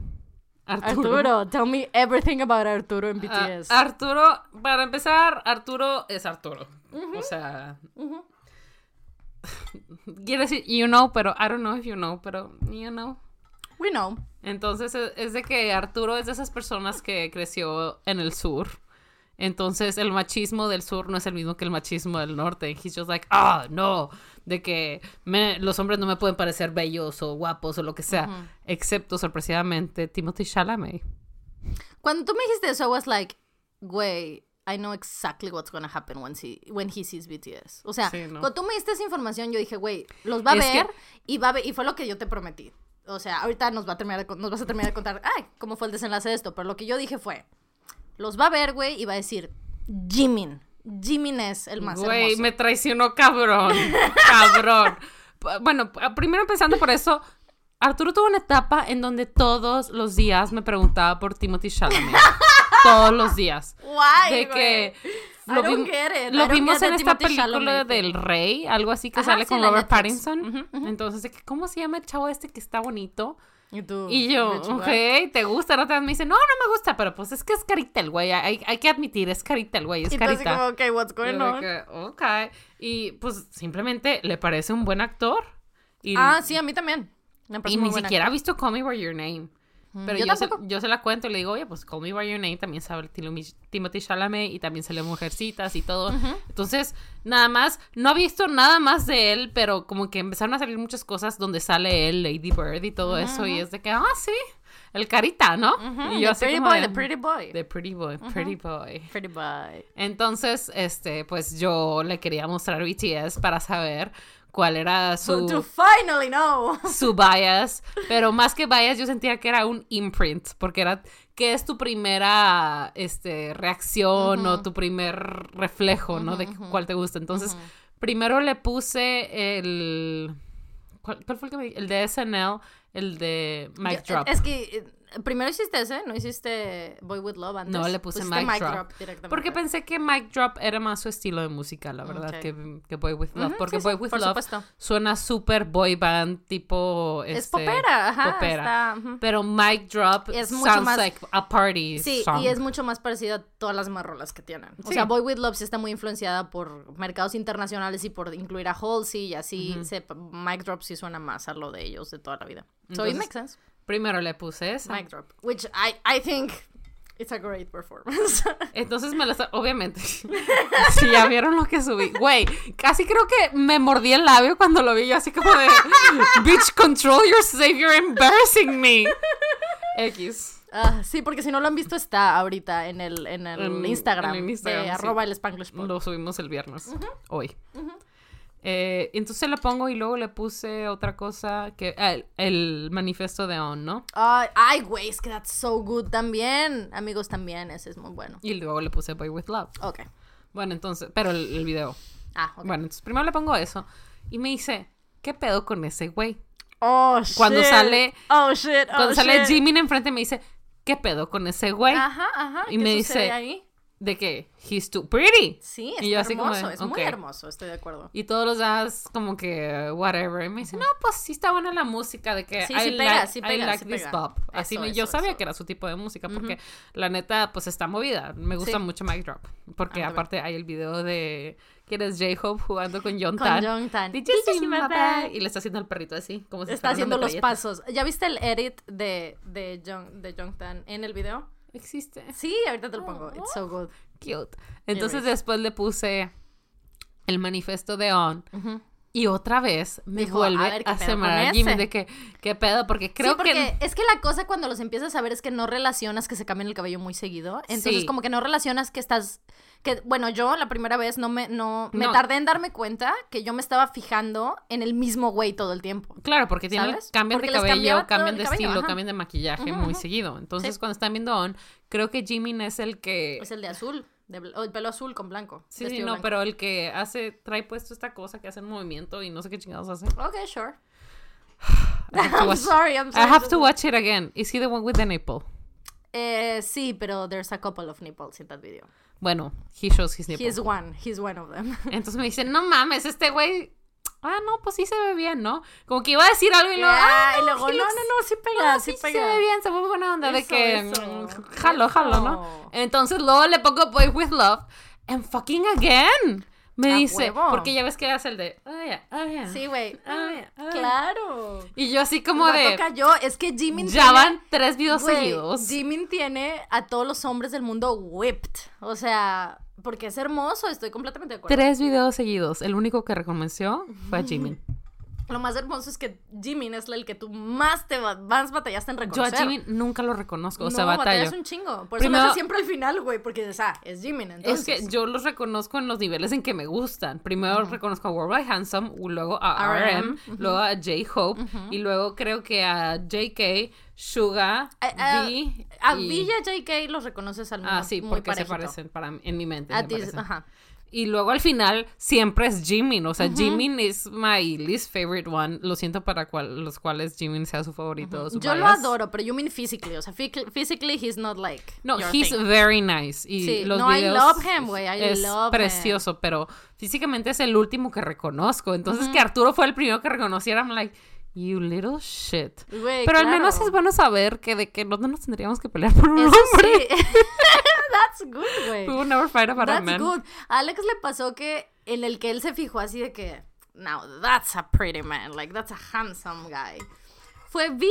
A: Arturo.
B: Arturo, tell me everything about Arturo en
A: Ah,
B: BTS.
A: Arturo, para empezar, Arturo es Arturo. O sea,
B: Ujú.
A: quiere decir you know, pero I don't know if you know, pero you know.
B: We know.
A: Entonces es, es de que Arturo es de esas personas que creció en el sur. Entonces el machismo del sur no es el mismo que el machismo del norte. He's just like, ah, no, de que me- los hombres no me pueden parecer bellos o guapos o lo que sea. Excepto, sorpresivamente, Timothy Chalamet.
B: Cuando tú me dijiste eso, I was like, güey, I know exactly what's gonna happen when he, when he sees BTS. O sea,
A: Sí, ¿no?
B: cuando tú me diste esa información, yo dije, güey, los va a
A: Es
B: ver
A: que-
B: y va a ver, y fue lo que yo te prometí. O sea, ahorita nos va a terminar de nos vas a terminar de contar, ay, cómo fue el desenlace de esto, pero lo que yo dije fue, los va a ver, güey, y va a decir, Jimin. Jimin es el más
A: Güey,
B: hermoso.
A: me traicionó cabrón. cabrón. Bueno, primero empezando por eso, Arturo tuvo una etapa en donde todos los días me preguntaba por Timothy Chalamet. todos los días.
B: Guay,
A: De que lo,
B: don't
A: vim-
B: get it. I
A: lo vimos en esta película
B: Chalamet
A: del rey, algo así que
B: Ajá,
A: sale
B: sí,
A: con Robert
B: Netflix.
A: Pattinson. Entonces, ¿cómo se llama el chavo este que está bonito?
B: Y tú,
A: Y yo, ok, ¿te gusta? No te me dice, no, no me gusta, pero pues es que es carita el güey. Hay, hay que admitir, es carita el güey, es
B: así
A: carita.
B: como, ok, what's going on?
A: que, ok. Y pues simplemente le parece un buen actor. Y,
B: Ah, sí, a mí también. Me
A: y ni siquiera ha visto Call Me By Your Name. Pero
B: yo
A: yo, se, yo se la cuento y le digo, oye, pues Call Me By Your Name también sabe Timothy Chalamet y también sale Mujercitas y todo. Entonces, nada más, no ha visto nada más de él, pero como que empezaron a salir muchas cosas donde sale él, Lady Bird y todo eso. Y es de que, ah, sí, el carita, ¿no?
B: Ujú,
A: Y
B: the
A: así
B: pretty
A: como
B: boy,
A: de-
B: the pretty boy.
A: The Pretty Boy, Pretty Boy.
B: Pretty boy.
A: Entonces, este, pues yo le quería mostrar BTS para saber cuál era
B: So, to
A: su,
B: finally know.
A: su bias, pero más que bias yo sentía que era un imprint, porque era, ¿qué es tu primera este, reacción o tu primer reflejo, ¿no? De cuál te gusta. Entonces, primero le puse el... ¿Cuál, cuál fue el que me El de SNL, el de Mic Drop.
B: Es que eh, primero hiciste ese, no hiciste Boy with Love antes.
A: No, le puse Mic Drop.
B: directamente.
A: Porque pensé que Mic Drop era más su estilo de música, la verdad, que, que Boy With Love. Porque
B: sí,
A: Boy
B: sí,
A: With
B: por
A: Love
B: supuesto.
A: suena súper boy band, tipo.
B: Es
A: este,
B: popera, ajá.
A: popera.
B: está.
A: Pero Mic Drop
B: Es mucho
A: sounds
B: más-
A: like a party
B: Sí,
A: song.
B: y es mucho más parecido a todas las marrolas que tienen. O sea, Boy With Love sí está muy influenciada por mercados internacionales y por incluir a Halsey y así. se, Mic Drop sí suena más a lo de ellos de toda la vida. So it makes sense.
A: Primero le puse esa.
B: Mic Drop. Which I, I think it's a great performance.
A: Entonces me está. Obviamente. si ya vieron lo que subí. Güey, casi creo que me mordí el labio cuando lo vi. Yo así como de. Bitch, control yourself. You're embarrassing me. X.
B: Ah, sí, porque si no lo han visto está ahorita en el, en el Instagram,
A: en el Instagram,
B: de
A: sí.
B: arroba el Spanglish Pod.
A: Lo subimos el viernes. Hoy. Eh, entonces le pongo y luego le puse otra cosa que el, el manifiesto de On, ¿no?
B: Ay, ay, güey, es que that's so good también. Amigos, también, ese es muy bueno.
A: Y luego le puse Boy with Love.
B: Ok.
A: Bueno, entonces, pero el, el video.
B: Ah, ok.
A: Bueno, entonces primero le pongo eso y me dice, ¿qué pedo con ese güey?
B: Oh,
A: Cuando
B: shit.
A: sale-
B: Oh, shit. oh,
A: Cuando sale
B: shit.
A: Jimin enfrente me dice, ¿qué pedo con ese güey?
B: Ajá, ajá.
A: Y
B: ¿qué
A: me dice-
B: ahí?
A: De que he's too pretty.
B: Sí, es hermoso,
A: de,
B: es muy hermoso, estoy de acuerdo.
A: Y todos los días como que whatever. Y me dice, no, pues sí está buena la música de que
B: Sí,
A: I
B: sí
A: like,
B: pega, sí
A: I
B: pega,
A: like
B: sí
A: this
B: pega.
A: pop. Así
B: Eso,
A: me- yo
B: eso,
A: sabía
B: eso.
A: que era su tipo de música porque la neta pues está movida. Me gusta
B: Sí.
A: mucho Mic Drop. Porque
B: A mí también.
A: aparte hay el video de ¿quién es J-Hope jugando con John
B: Con
A: Tan.
B: Jongtan.
A: Did you see my? Y le está haciendo el perrito así, como si
B: Está haciendo los pasos. ¿Ya viste el edit de, de, Jong, de Jongtan en el video?
A: Existe.
B: Sí, ahorita te lo pongo. It's so good.
A: Cute. Entonces
B: Anyways.
A: después le puse el manifiesto de On. Y otra vez me
B: Dijo,
A: vuelve
B: a ver, ¿qué
A: a sembrar a Jimmy de que, ¿qué pedo? Porque creo
B: sí, porque
A: que...
B: es que la cosa cuando los empiezas a ver es que no relacionas que se cambien el cabello muy seguido. Entonces,
A: Sí.
B: como que no relacionas que estás. que Bueno, yo la primera vez no me, no, me
A: No.
B: tardé en darme cuenta que yo me estaba fijando en el mismo güey todo el tiempo.
A: Claro, porque tienen, cambian
B: Porque
A: de cabello, cambian de
B: cabello,
A: estilo,
B: ajá.
A: cambian de maquillaje muy seguido. Entonces,
B: Sí.
A: cuando están viendo On, creo que Jimin es el que...
B: Es el de azul, de bl- o el pelo azul con blanco.
A: sí, sí, no,
B: blanco.
A: pero el que hace, trae puesto esta cosa que hace un movimiento y no sé qué chingados hace.
B: Ok, sure.
A: I
B: I'm
A: watch,
B: sorry, I'm
A: I
B: sorry.
A: have to watch it again. Is he the one with the nipple?
B: Eh, sí, pero there's a couple of nipples in that video.
A: Bueno, he shows his nipple.
B: He's one, he's one of them.
A: Entonces me dicen, no mames, este güey... Ah, no, pues sí se ve bien, ¿no? Como que iba a decir algo y luego...
B: Ah, y luego, no, no, no, sí pega, sí,
A: sí,
B: pega.
A: se ve bien, se fue buena onda de
B: Eso,
A: que
B: eso,
A: mm, jalo, jalo, ¿no?
B: eso.
A: Entonces luego le pongo Boy with Love and fucking again. Me
B: A
A: dice,
B: huevo.
A: porque ya ves que hace el de, oh yeah, oh yeah.
B: Sí, güey.
A: Oh, yeah, oh, yeah".
B: Claro.
A: Y yo así como de,
B: cayó. Es que Jimin
A: ya
B: tiene-
A: van tres videos seguidos.
B: Jimin tiene a todos los hombres del mundo whipped. O sea, porque es hermoso, estoy completamente de acuerdo.
A: Tres videos seguidos. El único que reconoció fue a Jimin.
B: Lo más hermoso es que Jimin es el que tú más te más batallaste en
A: Yo a
B: reconocer.
A: Jimin nunca lo reconozco, o sea,
B: no,
A: batallo.
B: batallas un chingo. Por eso
A: Primero-
B: me hace siempre al final, güey, porque dices, ah, es Jimin, entonces.
A: Es que yo los reconozco en los niveles en que me gustan. Primero reconozco a Worldwide Handsome, luego a RM,
B: RM,
A: luego a J-Hope, y luego creo que a JK, Suga,
B: A- a-
A: V.
B: A
A: y-
B: Villa JK los reconoces al
A: Ah,
B: muy-
A: sí, porque se parecen para en mi mente.
B: A ti, ajá.
A: Y luego al final siempre es Jimin. O sea, Jimin es my least favorite one. Lo siento para cual, los cuales Jimin sea su favorito. su
B: Yo lo
A: bias.
B: adoro, pero you mean physically. O sea, physically he's not like.
A: No,
B: your
A: he's
B: thing.
A: very nice. Y
B: Sí,
A: los
B: no, I
A: videos
B: love him, güey, I
A: Es
B: love him.
A: precioso, pero físicamente es el último que reconozco. Entonces, que Arturo fue el primero que reconociera, I'm like, you little shit.
B: Güey,
A: Pero al menos
B: claro.
A: es bueno saber que de que no nos tendríamos que pelear por un
B: Eso
A: hombre.
B: sí. That's good, güey.
A: We will never fight about a
B: That's
A: man.
B: good. A Alex le pasó que en el que él se fijó así de que, now that's a pretty man, like that's a handsome guy. Fue V.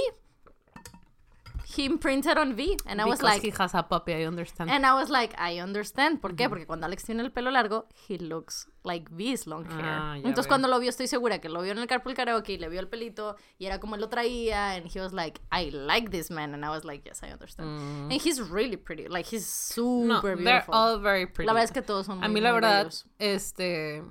B: He imprinted on V, and I was
A: Because
B: like,
A: he has a puppy, I understand.
B: and I was like, I understand. ¿Por qué? Porque cuando Alex tiene el pelo largo, he looks like V's long hair.
A: Ah,
B: Entonces
A: veo.
B: cuando lo vio, estoy segura que lo vio en el carpool karaoke y le vio el pelito y era como él lo traía, and he was like, I like this man, and I was like, yes, I understand. And he's really pretty, like he's super
A: Mm. no, they're
B: beautiful.
A: all very pretty.
B: La verdad es que todos son
A: A
B: muy,
A: mí la verdad,
B: bellos.
A: este...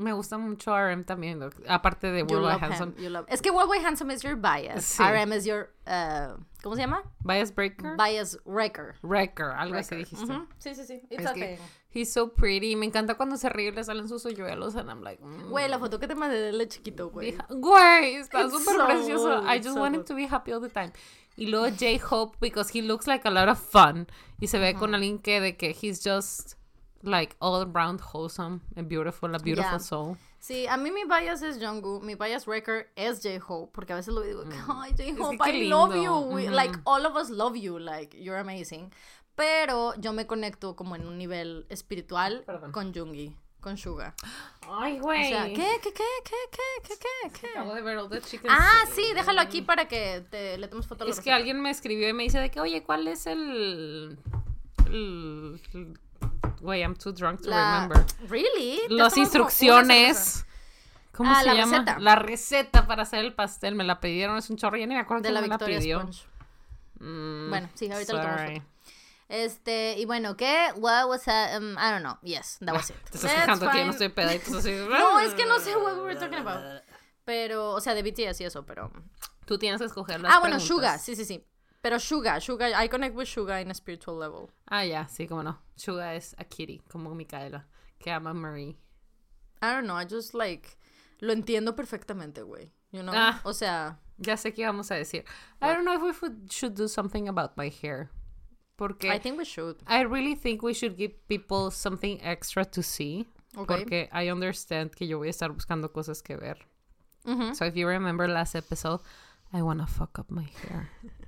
A: Me gusta mucho RM también, aparte de
B: You
A: Worldwide
B: love
A: Handsome.
B: love- Es que Worldwide Handsome is your bias.
A: Sí.
B: RM is your, uh, ¿cómo se llama?
A: Bias Breaker.
B: Bias wrecker.
A: Wrecker, algo así dijiste.
B: Sí, sí, sí. It's
A: Es que he's so pretty. Me encanta cuando se ríe y le salen sus hoyuelos. And I'm like, mm.
B: Güey, la foto que te mandé de él chiquito, güey.
A: Güey, está súper
B: so
A: precioso. I just
B: so
A: want him to be happy all the time. Y luego J-Hope, because he looks like a lot of fun. Y se ve con alguien que de que he's just like all around wholesome and beautiful, a beautiful
B: Yeah.
A: soul.
B: Sí, a mí mi bias es Jungkook, mi bias wrecker es J-Hope, porque a veces lo digo, ay, J-Hope,
A: Mm. que qué
B: I love you, we- like, all of us love you, like, you're amazing. Pero yo me conecto como en un nivel espiritual
A: Perdón.
B: con Jungi, con Suga.
A: Ay,
B: O
A: güey.
B: sea, ¿qué, qué, qué, qué, qué, qué, qué, qué?
A: Acabo de ver all the chickens.
B: Ah, sí, déjalo aquí para que te, le tomes foto
A: Es que
B: receta.
A: alguien me escribió y me dice de que, oye, ¿cuál es el... el- el- Güey, I'm too drunk to
B: La-
A: remember.
B: Really? ¿Te
A: Las instrucciones. ¿Cómo
B: Ah,
A: se
B: la
A: llama?
B: receta.
A: La receta para hacer el pastel. Me la pidieron, es un chorro. Ya ni me acuerdo
B: De
A: quién
B: la
A: me la
B: Victoria
A: pidió.
B: Sponge.
A: Mm,
B: Bueno, sí, ahorita tomamos
A: sorry.
B: foto. Este, y bueno, ¿qué? What was that? Um, I don't know. Yes, that was it.
A: Te estás quejando que yo no estoy peda y así,
B: No, es que no sé what we were talking about. Pero, o sea, de BTS y eso, pero...
A: Tú tienes que escoger las
B: ah, bueno,
A: preguntas.
B: Suga, sí, sí, sí. Pero Suga, Suga, I connect with Suga in a spiritual level.
A: Ah, ya, sí, cómo no. Suga es a Kitty, como Micaela, que ama a Marie.
B: I don't know, I just like... Lo entiendo perfectamente, güey. You know?
A: Ah.
B: O sea...
A: Ya sé qué vamos a decir. I don't know if we should, do something about my hair. Porque
B: I think we should.
A: I really think we should give people something extra to see.
B: Ok.
A: Porque I understand que yo voy a estar buscando cosas que ver.
B: Ujú.
A: So if you remember last episode, I wanna fuck up my hair.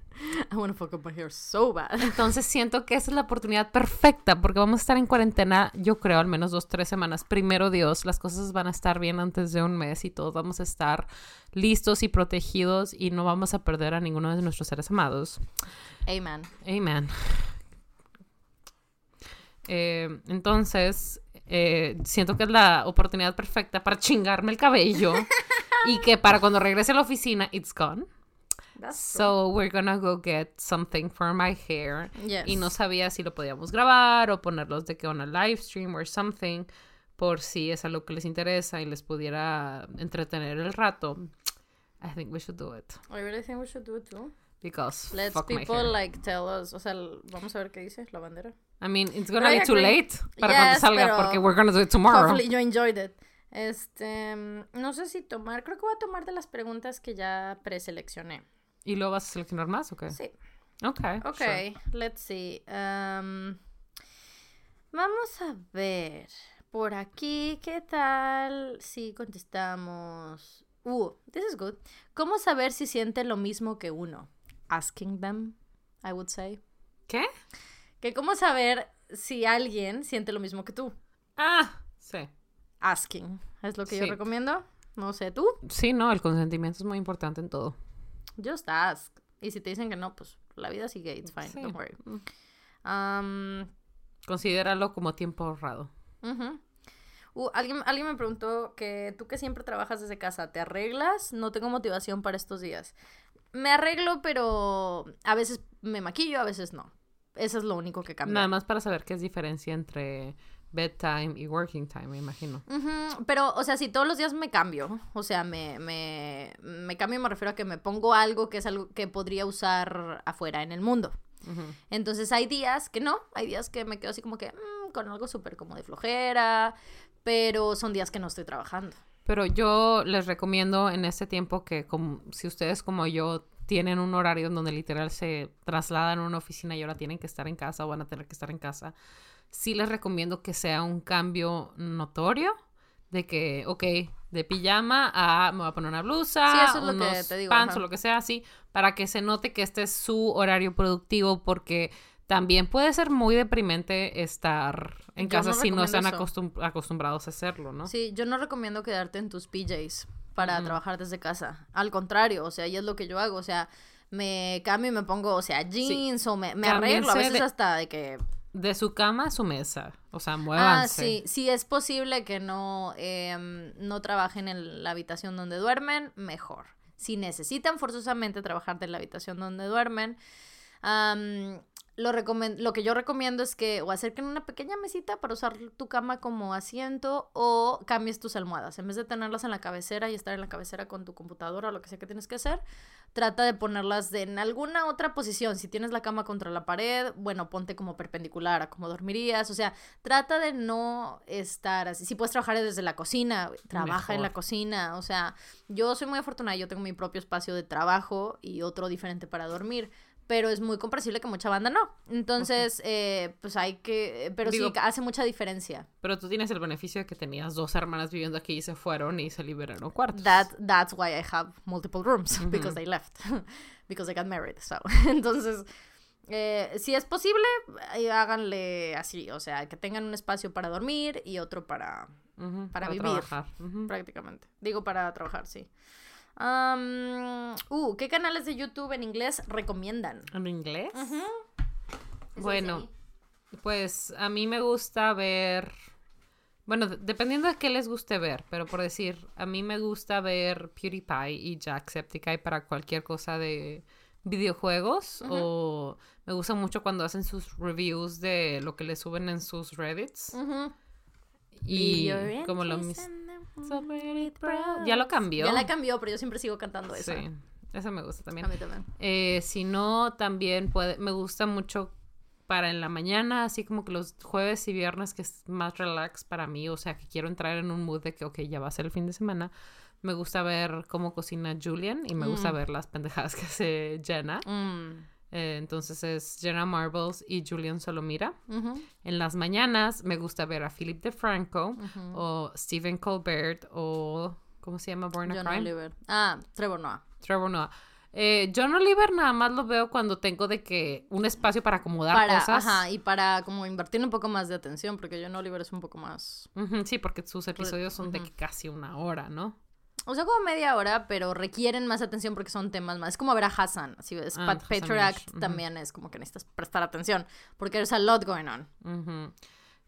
B: I want to fuck up my hair so bad.
A: Entonces siento que esa es la oportunidad perfecta porque vamos a estar en cuarentena, yo creo, al menos dos, tres semanas. Primero Dios, las cosas van a estar bien antes de un mes y todos vamos a estar listos y protegidos y no vamos a perder a ninguno de nuestros seres amados.
B: Amen.
A: Amen. Eh, entonces, eh, siento que es la oportunidad perfecta para chingarme el cabello y que para cuando regrese a la oficina, it's gone.
B: That's
A: So we're gonna go get something for my hair.
B: Yes.
A: Y no sabía si lo podíamos grabar o ponerlos de que on a live stream or something por si es algo que les interesa y les pudiera entretener el rato. I think we should do it
B: I really think we should do it too.
A: because
B: Let's
A: fuck my
B: people
A: hair.
B: like tell us, o sea, vamos a ver qué dice la bandera.
A: I mean, it's gonna be too late para cuando
B: Yes,
A: salga
B: pero
A: porque we're gonna do it tomorrow.
B: Hopefully you enjoyed it. Este, mm, no sé si tomar, creo que voy a tomar de las preguntas que ya preseleccioné.
A: ¿Y luego vas a seleccionar más o qué?
B: Sí. Ok,
A: sure.
B: let's see. Um, vamos a ver. Por aquí, ¿qué tal si contestamos? Uh, this is good. ¿Cómo saber si siente lo mismo que uno? Asking them, I would say.
A: ¿Qué?
B: Que cómo saber si alguien siente lo mismo que tú.
A: Ah, sí.
B: Asking. Es lo que yo recomiendo. No sé, ¿tú?
A: Sí, no, el consentimiento es muy importante en todo.
B: Just ask. Y si te dicen que no, pues la vida sigue. It's fine.
A: Sí.
B: Don't worry. Um,
A: Considéralo como tiempo ahorrado.
B: Ujú. Uh, alguien, alguien me preguntó que tú que siempre trabajas desde casa, ¿te arreglas? No tengo motivación para estos días. Me arreglo, pero a veces me maquillo, a veces no. Eso es lo único que cambia.
A: Nada más para saber qué es diferencia entre bedtime y working time, me imagino.
B: Pero, o sea, si todos los días me cambio, o sea, me, me, me cambio, me refiero a que me pongo algo que es algo que podría usar afuera en el mundo. Entonces hay días que no, hay días que me quedo así como que, "Mm, con algo súper como de flojera, pero son días que no estoy trabajando.
A: Pero yo les recomiendo en este tiempo que como, si ustedes como yo tienen un horario en donde literal se trasladan a una oficina y ahora tienen que estar en casa o van a tener que estar en casa, sí les recomiendo que sea un cambio notorio de que, ok, de pijama a me voy a poner una blusa,
B: Sí, eso es lo que
A: unos
B: te digo,
A: pants
B: ajá.
A: o lo que sea así, para que se note que este es su horario productivo porque también puede ser muy deprimente estar en
B: Yo
A: casa
B: no
A: si no están acostum- acostumbrados a hacerlo, ¿no?
B: Sí, yo no recomiendo quedarte en tus PJs para trabajar desde casa. Al contrario, o sea, y es lo que yo hago, o sea, me cambio y me pongo, o sea, jeans o me, me arreglo, a veces
A: de-
B: hasta de que...
A: De su cama a su mesa, o sea,
B: Ah,
A: muévanse.
B: sí, si es posible que no, em, no trabajen en la habitación donde duermen, mejor. Si necesitan forzosamente trabajar de la habitación donde duermen, lo, lo que yo recomiendo es que o acerquen una pequeña mesita para usar tu cama como asiento o cambies tus almohadas. En vez de tenerlas en la cabecera y estar en la cabecera con tu computadora o lo que sea que tienes que hacer, trata de ponerlas de- en alguna otra posición. Si tienes la cama contra la pared, bueno, ponte como perpendicular a como dormirías. O sea, trata de no estar así. Si puedes trabajar desde la cocina, trabaja en la cocina. O sea, yo soy muy afortunada. Yo tengo mi propio espacio de trabajo y otro diferente para dormir. Pero es muy comprensible que mucha banda no. Entonces, eh, pues hay que... Pero
A: Digo-
B: sí, hace mucha diferencia.
A: Pero tú tienes el beneficio de que tenías dos hermanas viviendo aquí y se fueron y se liberaron cuartos.
B: That, that's why I have multiple rooms, because
A: Ujú.
B: they left. because they got married. So. Entonces, eh, si es posible, eh, háganle así. O sea, que tengan un espacio para dormir y otro para
A: Ujú,
B: para vivir.
A: trabajar. Ujú.
B: prácticamente. Digo para trabajar, sí. Am, uh, ¿qué canales de YouTube en inglés recomiendan?
A: ¿En inglés? Bueno, pues a mí me gusta ver. Bueno, de- dependiendo de qué les guste ver, pero por decir, a mí me gusta ver PewDiePie y Jacksepticeye para cualquier cosa de videojuegos o me gusta mucho cuando hacen sus reviews de lo que le suben en sus Reddits y como lo So ya lo cambió.
B: Ya la cambió, pero yo siempre sigo cantando esa.
A: Sí, esa me gusta también.
B: A mí también.
A: Eh, si no, también puede, me gusta mucho para en la mañana, así como que los jueves y viernes que es más relax para mí, o sea, que quiero entrar en un mood de que, ok, ya va a ser el fin de semana. Me gusta ver cómo cocina Julian y me gusta
B: Mm.
A: ver las pendejadas que hace Jenna.
B: Mm.
A: Eh, entonces es Jenna Marbles y Julian Solomira. En las mañanas me gusta ver a Philip DeFranco o Stephen Colbert o, ¿cómo se llama? Born a
B: John
A: Crime.
B: Oliver. Ah, Trevor Noah.
A: Trevor Noah. Eh, John Oliver nada más lo veo cuando tengo de que un espacio para acomodar
B: Para,
A: cosas.
B: ajá, y para como invertir un poco más de atención, porque John Oliver es un poco más...
A: Sí, porque sus episodios son de que casi una hora, ¿no?
B: O sea, como media hora, pero requieren más atención porque son temas más... Es como ver a Hassan, si ves
A: Ah,
B: Pat
A: ujú.
B: también es como que necesitas prestar atención, porque there's a lot going on.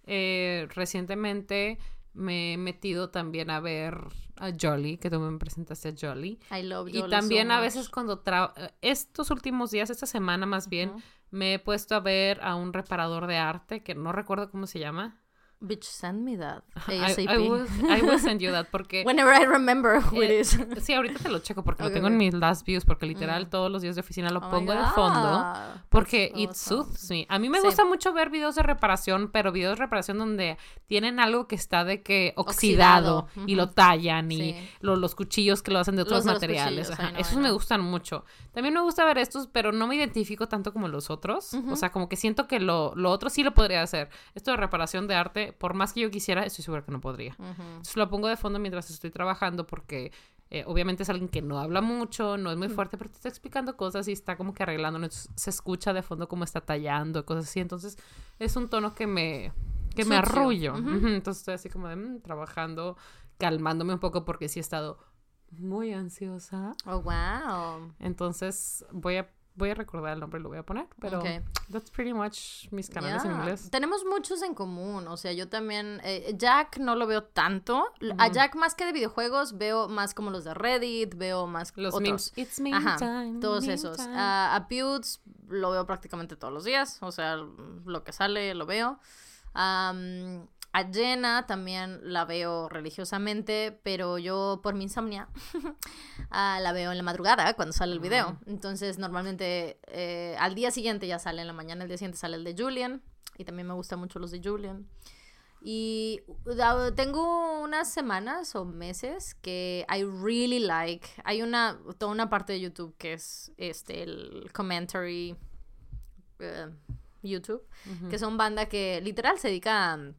A: Eh, recientemente me he metido también a ver a Jolly, que tú me presentaste a Jolly.
B: I love
A: Y
B: Jolie
A: también
B: so
A: a veces cuando tra- estos últimos días, esta semana más bien, me he puesto a ver a un reparador de arte que no recuerdo cómo se llama.
B: Bitch, send me that.
A: I,
B: ASAP.
A: I will, I will send you that porque
B: Whenever I remember who it
A: Eh,
B: is.
A: Sí, ahorita te lo checo porque lo tengo en mis last views porque literal
B: Mm.
A: todos los días de oficina lo
B: Oh
A: pongo de fondo porque
B: That's
A: it
B: awesome.
A: soothes me. A mí me
B: Sí.
A: gusta mucho ver videos de reparación, pero videos de reparación donde tienen algo que está de que oxidado,
B: Oxidado,
A: y lo tallan y
B: Sí.
A: lo- los cuchillos que lo hacen de otros
B: Los de los
A: materiales. ajá. Esos me gustan mucho. También me gusta ver estos, pero no me identifico tanto como los otros. O sea, como que siento que lo, lo otro sí lo podría hacer. Esto de reparación de arte, por más que yo quisiera, estoy segura que no podría. Entonces lo pongo de fondo mientras estoy trabajando porque eh, obviamente es alguien que no habla mucho, no es muy fuerte, pero te está explicando cosas y está como que arreglando, entonces se escucha de fondo como está tallando, cosas así. Entonces es un tono que me, que me arrullo. Entonces estoy así como de mm, trabajando, calmándome un poco porque sí he estado muy ansiosa.
B: Oh, wow.
A: Entonces voy a, voy a recordar el nombre, lo voy a poner, pero
B: Ok.
A: that's pretty much mis canales en inglés.
B: Tenemos muchos en común, o sea, yo también, eh, Jack no lo veo tanto, a. Jack más que de videojuegos veo más como los de Reddit, veo más
A: Los
B: otros.
A: memes. It's meme
B: Ajá,
A: time,
B: todos esos. A Pewds lo veo prácticamente todos los días, o sea, lo que sale lo veo. Am, a Jenna también la veo religiosamente, pero yo por mi insomnia ah, la veo en la madrugada cuando sale el video. Entonces normalmente eh, al día siguiente ya sale en la mañana, el día siguiente sale el de Julian. Y también me gustan mucho los de Julian. Y tengo unas semanas o meses que I really like. Hay una, toda una parte de YouTube que es este, el commentary uh, YouTube, que son banda que literal se dedica a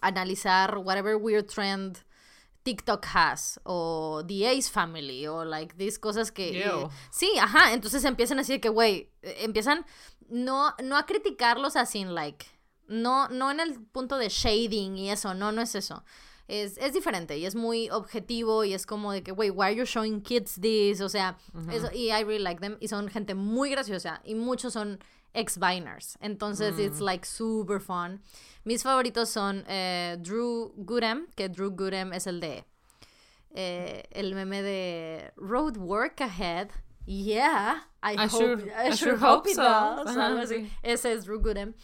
B: analizar whatever weird trend TikTok has o The Ace Family o like these cosas que sí, ajá, entonces empiezan así de que güey, empiezan no no a criticarlos así like no no en el punto de shading y eso, no no es eso. Es, es diferente y es muy objetivo y es como de que, güey, why are you showing kids this? O sea, eso, y I really like them y son gente muy graciosa y muchos son ex-Viners. Entonces, it's mm. like super fun. Mis favoritos son eh, Drew Goodham, que Drew Goodham es el de eh, el meme de Road Work Ahead. Yeah, I, hope, sure, I, sure, hope, it does. Ese es Drew Goodham.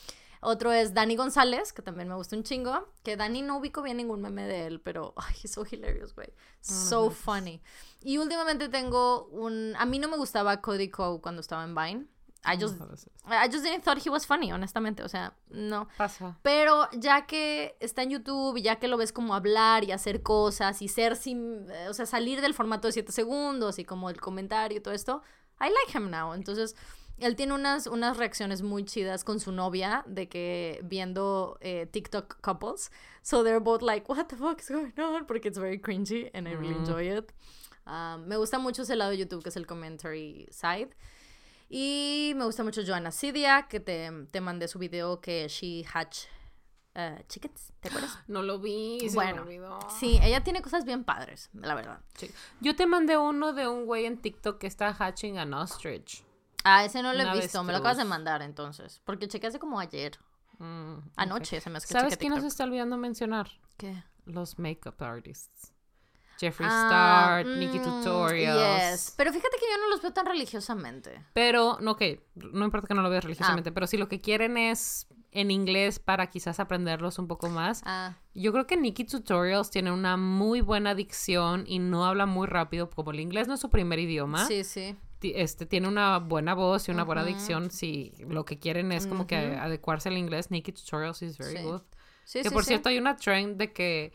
B: Otro es Dani González, que también me gusta un chingo. Que Dani no ubico bien ningún meme de él, pero ay, es so hilarious, güey. So funny. Y últimamente tengo un. A mí no me gustaba Cody Coe cuando estaba en Vine. I just, I just didn't thought he was funny, honestamente, o sea, no.
A: Pasa.
B: Pero ya que está en YouTube y ya que lo ves como hablar y hacer cosas y ser sin, o sea, salir del formato de 7 segundos y como el comentario y todo esto, I like him now. Entonces, él tiene unas, unas reacciones muy chidas con su novia de que viendo eh, TikTok couples. So they're both like, what the fuck is going on? Porque it's very cringy and I really mm. enjoy it. Um, me gusta mucho ese lado de YouTube que es el commentary side. Y me gusta mucho Joanna Sidia, que te, te mandé su video que she hatch uh, chickens, ¿te acuerdas?
A: No lo vi, se
B: bueno,
A: me olvidó.
B: Sí, ella tiene cosas bien padres, la verdad.
A: Yo te mandé uno de un güey en TikTok que está hatching an ostrich.
B: Ah, ese no lo he visto, me lo acabas de mandar entonces. Porque chequé hace como ayer. Mm, Anoche se me hace
A: ¿Sabes quién nos está olvidando mencionar?
B: ¿Qué?
A: Los makeup artists. Jeffree ah, Star, Nikki mm, Tutorials.
B: Yes. Pero fíjate que yo no los veo tan religiosamente.
A: Pero, no, ok, no importa que no lo veas religiosamente, ah. pero si lo que quieren es en inglés para quizás aprenderlos un poco más.
B: Ah.
A: Yo creo que Nikki Tutorials tiene una muy buena dicción y no habla muy rápido, como el inglés no es su primer idioma.
B: Sí, sí.
A: Este, tiene una buena voz y una buena dicción. Si lo que quieren es como que adecuarse al inglés, Nikki Tutorials is very good. Sí, que por cierto, hay una trend de que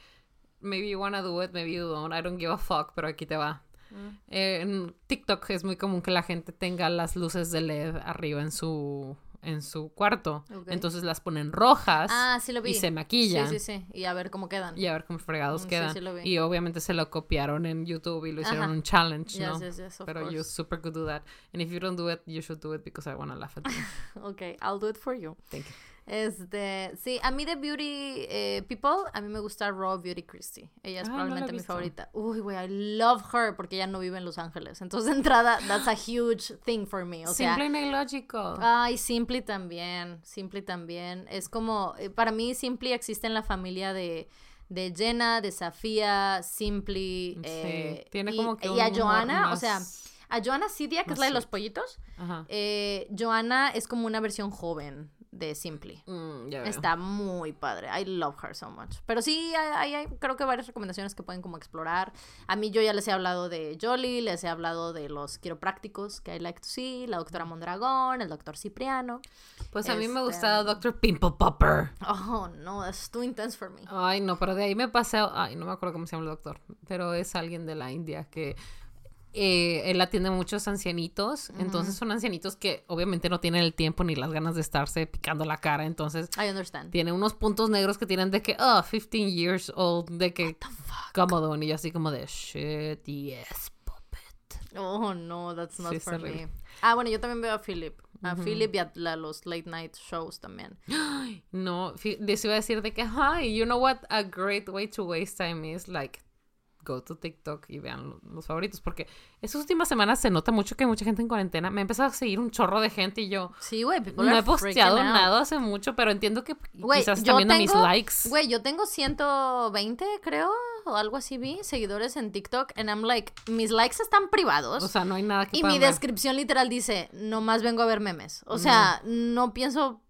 A: maybe you wanna do it, maybe you don't, I don't give a fuck, pero aquí te va. Mm. en TikTok es muy común que la gente tenga las luces de LED arriba en su en su cuarto. Entonces las ponen rojas
B: ah, sí lo vi.
A: y se maquillan.
B: Sí, sí, sí. Y a ver cómo quedan.
A: Y a ver cómo fregados mm, quedan. Y obviamente se lo copiaron en YouTube y lo hicieron un challenge, ¿no?
B: Yes, yes,
A: Pero course. you super could do that. And if you don't do it, you should do it because I wanna laugh at you.
B: okay, I'll do it for you.
A: Thank you.
B: Este, sí, a mí de Beauty eh, People, a mí me gusta Raw Beauty Christie. Ella es ah, probablemente mi favorita. Uy, güey, I love her porque ella no vive en Los Ángeles. Entonces, de entrada, that's a huge thing for me. O
A: Simple y lógico.
B: Ay, Simply también. Simply también. Es como, eh, para mí, Simply existe en la familia de de Jenna, de Safía, Simply. Eh,
A: tiene como que.
B: Y a Joanna, o sea, a Joanna Sidia, que es la de los pollitos. Eh, Joanna es como una versión joven de Simply.
A: Mm,
B: Está muy padre. I love her so much. Pero sí, hay, creo que varias recomendaciones que pueden como explorar. A mí yo ya les he hablado de Jolly, les he hablado de los quiroprácticos que I like to see, la doctora Mondragón, el doctor Cipriano.
A: Pues a mí me ha gustado este, Doctor Pimple Popper.
B: Oh, no, es too intense for me.
A: Ay, no, pero de ahí me pasé, ay, no me acuerdo cómo se llama el doctor, pero es alguien de la India que eh, él atiende muchos ancianitos, entonces son ancianitos que obviamente no tienen el tiempo ni las ganas de estarse picando la cara, entonces
B: I understand.
A: tiene unos puntos negros que tienen de que, oh, 15 years old, de que cómodo, y yo así como de, shit, yes, puppet.
B: Oh, no, that's not for me. Ah, bueno, yo también veo a Philip. A Philip y a los late night shows también.
A: No, les iba a decir de que, hi, you know what a great way to waste time is, like, go to TikTok y vean los, favoritos. Porque esas últimas semanas se nota mucho que hay mucha gente en cuarentena. Me ha empezado a seguir un chorro de gente y yo.
B: Sí, güey.
A: No he posteado nada hace mucho, pero entiendo que quizás están viendo mis likes.
B: Güey, yo tengo 120, creo, o algo así vi, seguidores en TikTok. And I'm like, mis likes están privados.
A: O sea, no hay nada que
B: Y mi descripción literal dice, nomás vengo a ver memes. O sea, no pienso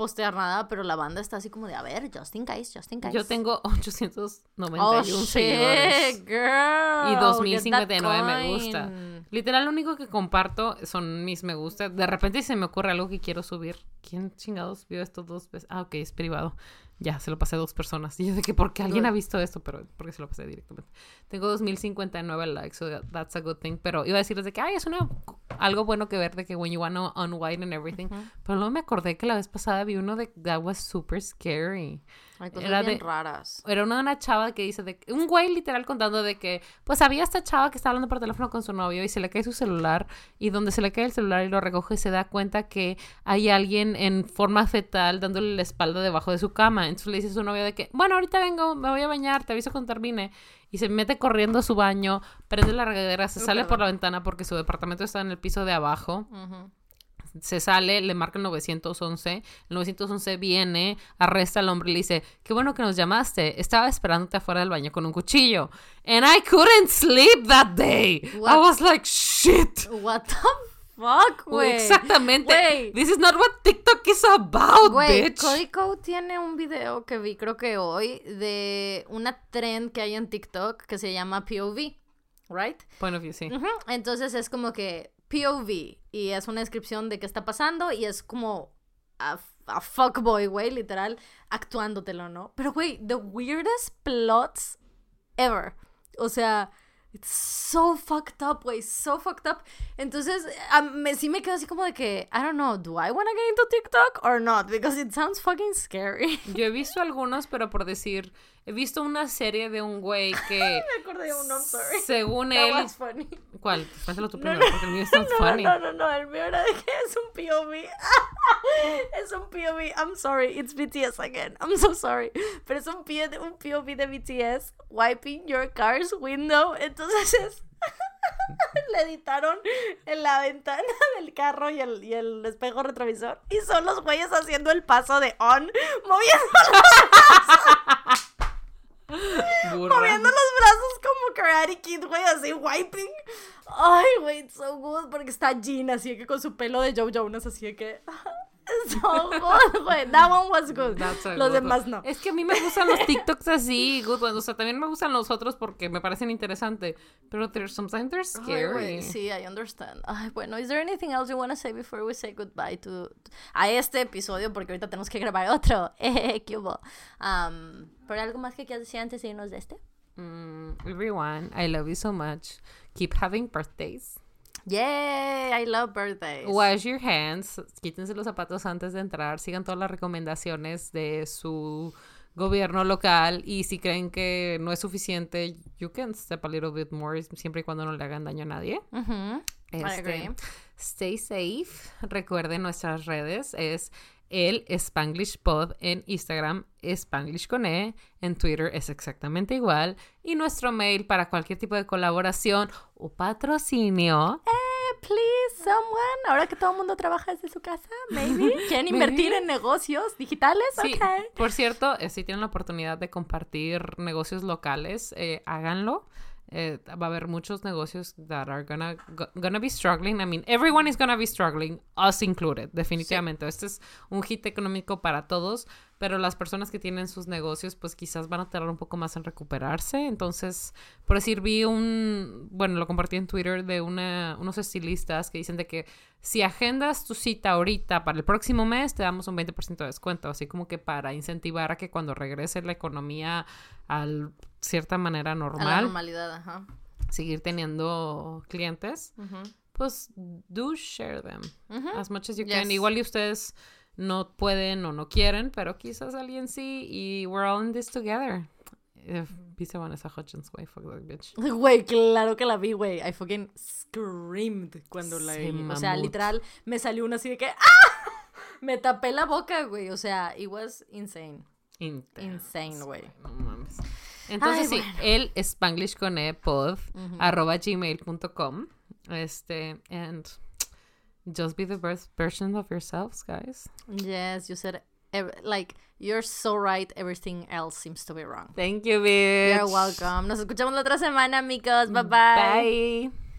B: postear nada, pero la banda está así como de, a ver, just in case, just in case.
A: Yo tengo 891
B: oh, shit,
A: seguidores.
B: girl.
A: Y
B: get
A: 2059
B: that
A: me gusta. Literal, lo único que comparto son mis me gusta. De repente se me ocurre algo que quiero subir. ¿Quién chingados vio esto dos veces? Ah, ok, es privado. Ya, se lo pasé a dos personas. Y yo de que porque alguien ha visto esto, pero porque se lo pasé directamente. Tengo 2059 likes, so that- that's a good thing. Pero iba a decirles de que, ay, es una, algo bueno que ver de que when you wanna unwind and everything. Pero luego me acordé que la vez pasada vi uno de that was super scary.
B: Hay cosas
A: Era
B: bien
A: de-
B: raras.
A: Era una, una chava que dice de que- un güey literal contando de que pues había esta chava que está hablando por teléfono con su novio y se le cae su celular y donde se le cae el celular y lo recoge se da cuenta que hay alguien en forma fetal dándole la espalda debajo de su cama. Entonces le dice a su novio de que, bueno, ahorita vengo, me voy a bañar, te aviso cuando termine. Y se mete corriendo a su baño, prende la regadera, se sale por la ventana porque su departamento está en el piso de abajo. Se sale, le marca el 911, el 911 viene, arresta al hombre y le dice, qué bueno que nos llamaste, estaba esperándote afuera del baño con un cuchillo. And I couldn't sleep that day. I was like, shit.
B: What the fuck, güey.
A: Exactamente. This is not what TikTok is about,
B: Güey,
A: bitch.
B: Cody Code tiene un video que vi creo que hoy de una trend que hay en TikTok que se llama POV, right?
A: Point of view, sí.
B: Entonces es como que POV y es una descripción de qué está pasando y es como a, a fuckboy, güey, literal, actuándotelo, ¿no? Pero, güey, the weirdest plots ever. O sea, it's so fucked up, güey, so fucked up. Entonces, me, sí me quedo así como de que, I don't know, do I want to get into TikTok or not? Because it sounds fucking scary.
A: Yo he visto algunos, pero por decir, he visto una serie de un güey que,
B: me acordé de uno, I'm sorry.
A: según
B: That
A: él,
B: was funny.
A: ¿cuál? Cuéntalo tú
B: No,
A: primero,
B: no,
A: porque el mío es tan
B: no,
A: funny.
B: No, no, no, el mío era de que es un POV. es un POV. I'm sorry, it's BTS again. I'm so sorry. Pero es un, P- un POV de BTS wiping your car's window. Entonces es. Le editaron en la ventana del carro y el, y el espejo retrovisor. Y son los güeyes haciendo el paso de on, moviendo,
A: Burra.
B: moviendo los brazos como Karate Kid, güey, así wiping. Ay, güey, it's so good. Porque está Jean así que con su pelo de Joe Jonas, así que. So good, güey. That one was good.
A: That's a
B: Los
A: good
B: demás
A: one.
B: no.
A: Es que a mí me gustan los TikToks así, good ones. O sea, también me gustan los otros porque me parecen interesantes. Pero they're, sometimes they're
B: Ay,
A: scary.
B: güey, sí, I understand. Ay, bueno, is there anything else you want to say before we say goodbye to a este episodio? Porque ahorita tenemos que grabar otro. Eh, ¿Qué hubo? Um, ¿Pero algo más que quieras decir antes de irnos de este?
A: Mm, everyone, I love you so much. Keep having birthdays.
B: Yay, I love birthdays.
A: Wash your hands. Quítense los zapatos antes de entrar. Sigan todas las recomendaciones de su gobierno local. Y si creen que no es suficiente, you can step a little bit more siempre y cuando no le hagan daño a nadie.
B: Ujú, I agree.
A: Este, stay safe. Recuerden nuestras redes. Es el Spanglish Pod en Instagram, Spanglish con E. En Twitter es exactamente igual. Y nuestro mail para cualquier tipo de colaboración o patrocinio.
B: Eh, please, someone. Ahora que todo el mundo trabaja desde su casa, maybe. ¿Quieren invertir
A: Maybe.
B: en negocios digitales?
A: Sí,
B: Ok.
A: por cierto, eh, si tienen la oportunidad de compartir negocios locales, eh, háganlo. Eh, va a haber muchos negocios that are gonna, go- gonna be struggling. I mean, everyone is gonna be struggling, us included, definitivamente. Este es un hit económico para todos, pero las personas que tienen sus negocios, pues quizás van a tardar un poco más en recuperarse. Entonces, por decir, vi un, bueno, lo compartí en Twitter de una, unos estilistas que dicen de que si agendas tu cita ahorita para el próximo mes, te damos un 20% de descuento, así como que para incentivar a que cuando regrese la economía a cierta manera
B: A la
A: normal,
B: normalidad, ajá.
A: seguir teniendo clientes, pues do share them as much as you
B: Yes.
A: can. Igual y ustedes no pueden o no quieren, pero quizás alguien sí y we're all in this together. Eh, ¿Viste Vanessa Hudgens, güey? Fuck that bitch.
B: Güey, claro que la vi, güey. I fucking screamed cuando la vi. O sea, literal, me salió una así de que ¡Ah! Me tapé la boca, güey. O sea, it was insane.
A: Intense,
B: Insane, güey.
A: No mames. Entonces
B: Ay,
A: sí,
B: bueno.
A: el Spanglish con E pod
B: Ujú.
A: arroba gmail.com este and just be the best version of yourselves guys
B: Yes, you said, like, you're so right. Everything else seems to be wrong.
A: thank you bitch
B: You're welcome. Nos escuchamos la otra semana, amigos. Bye bye.
A: bye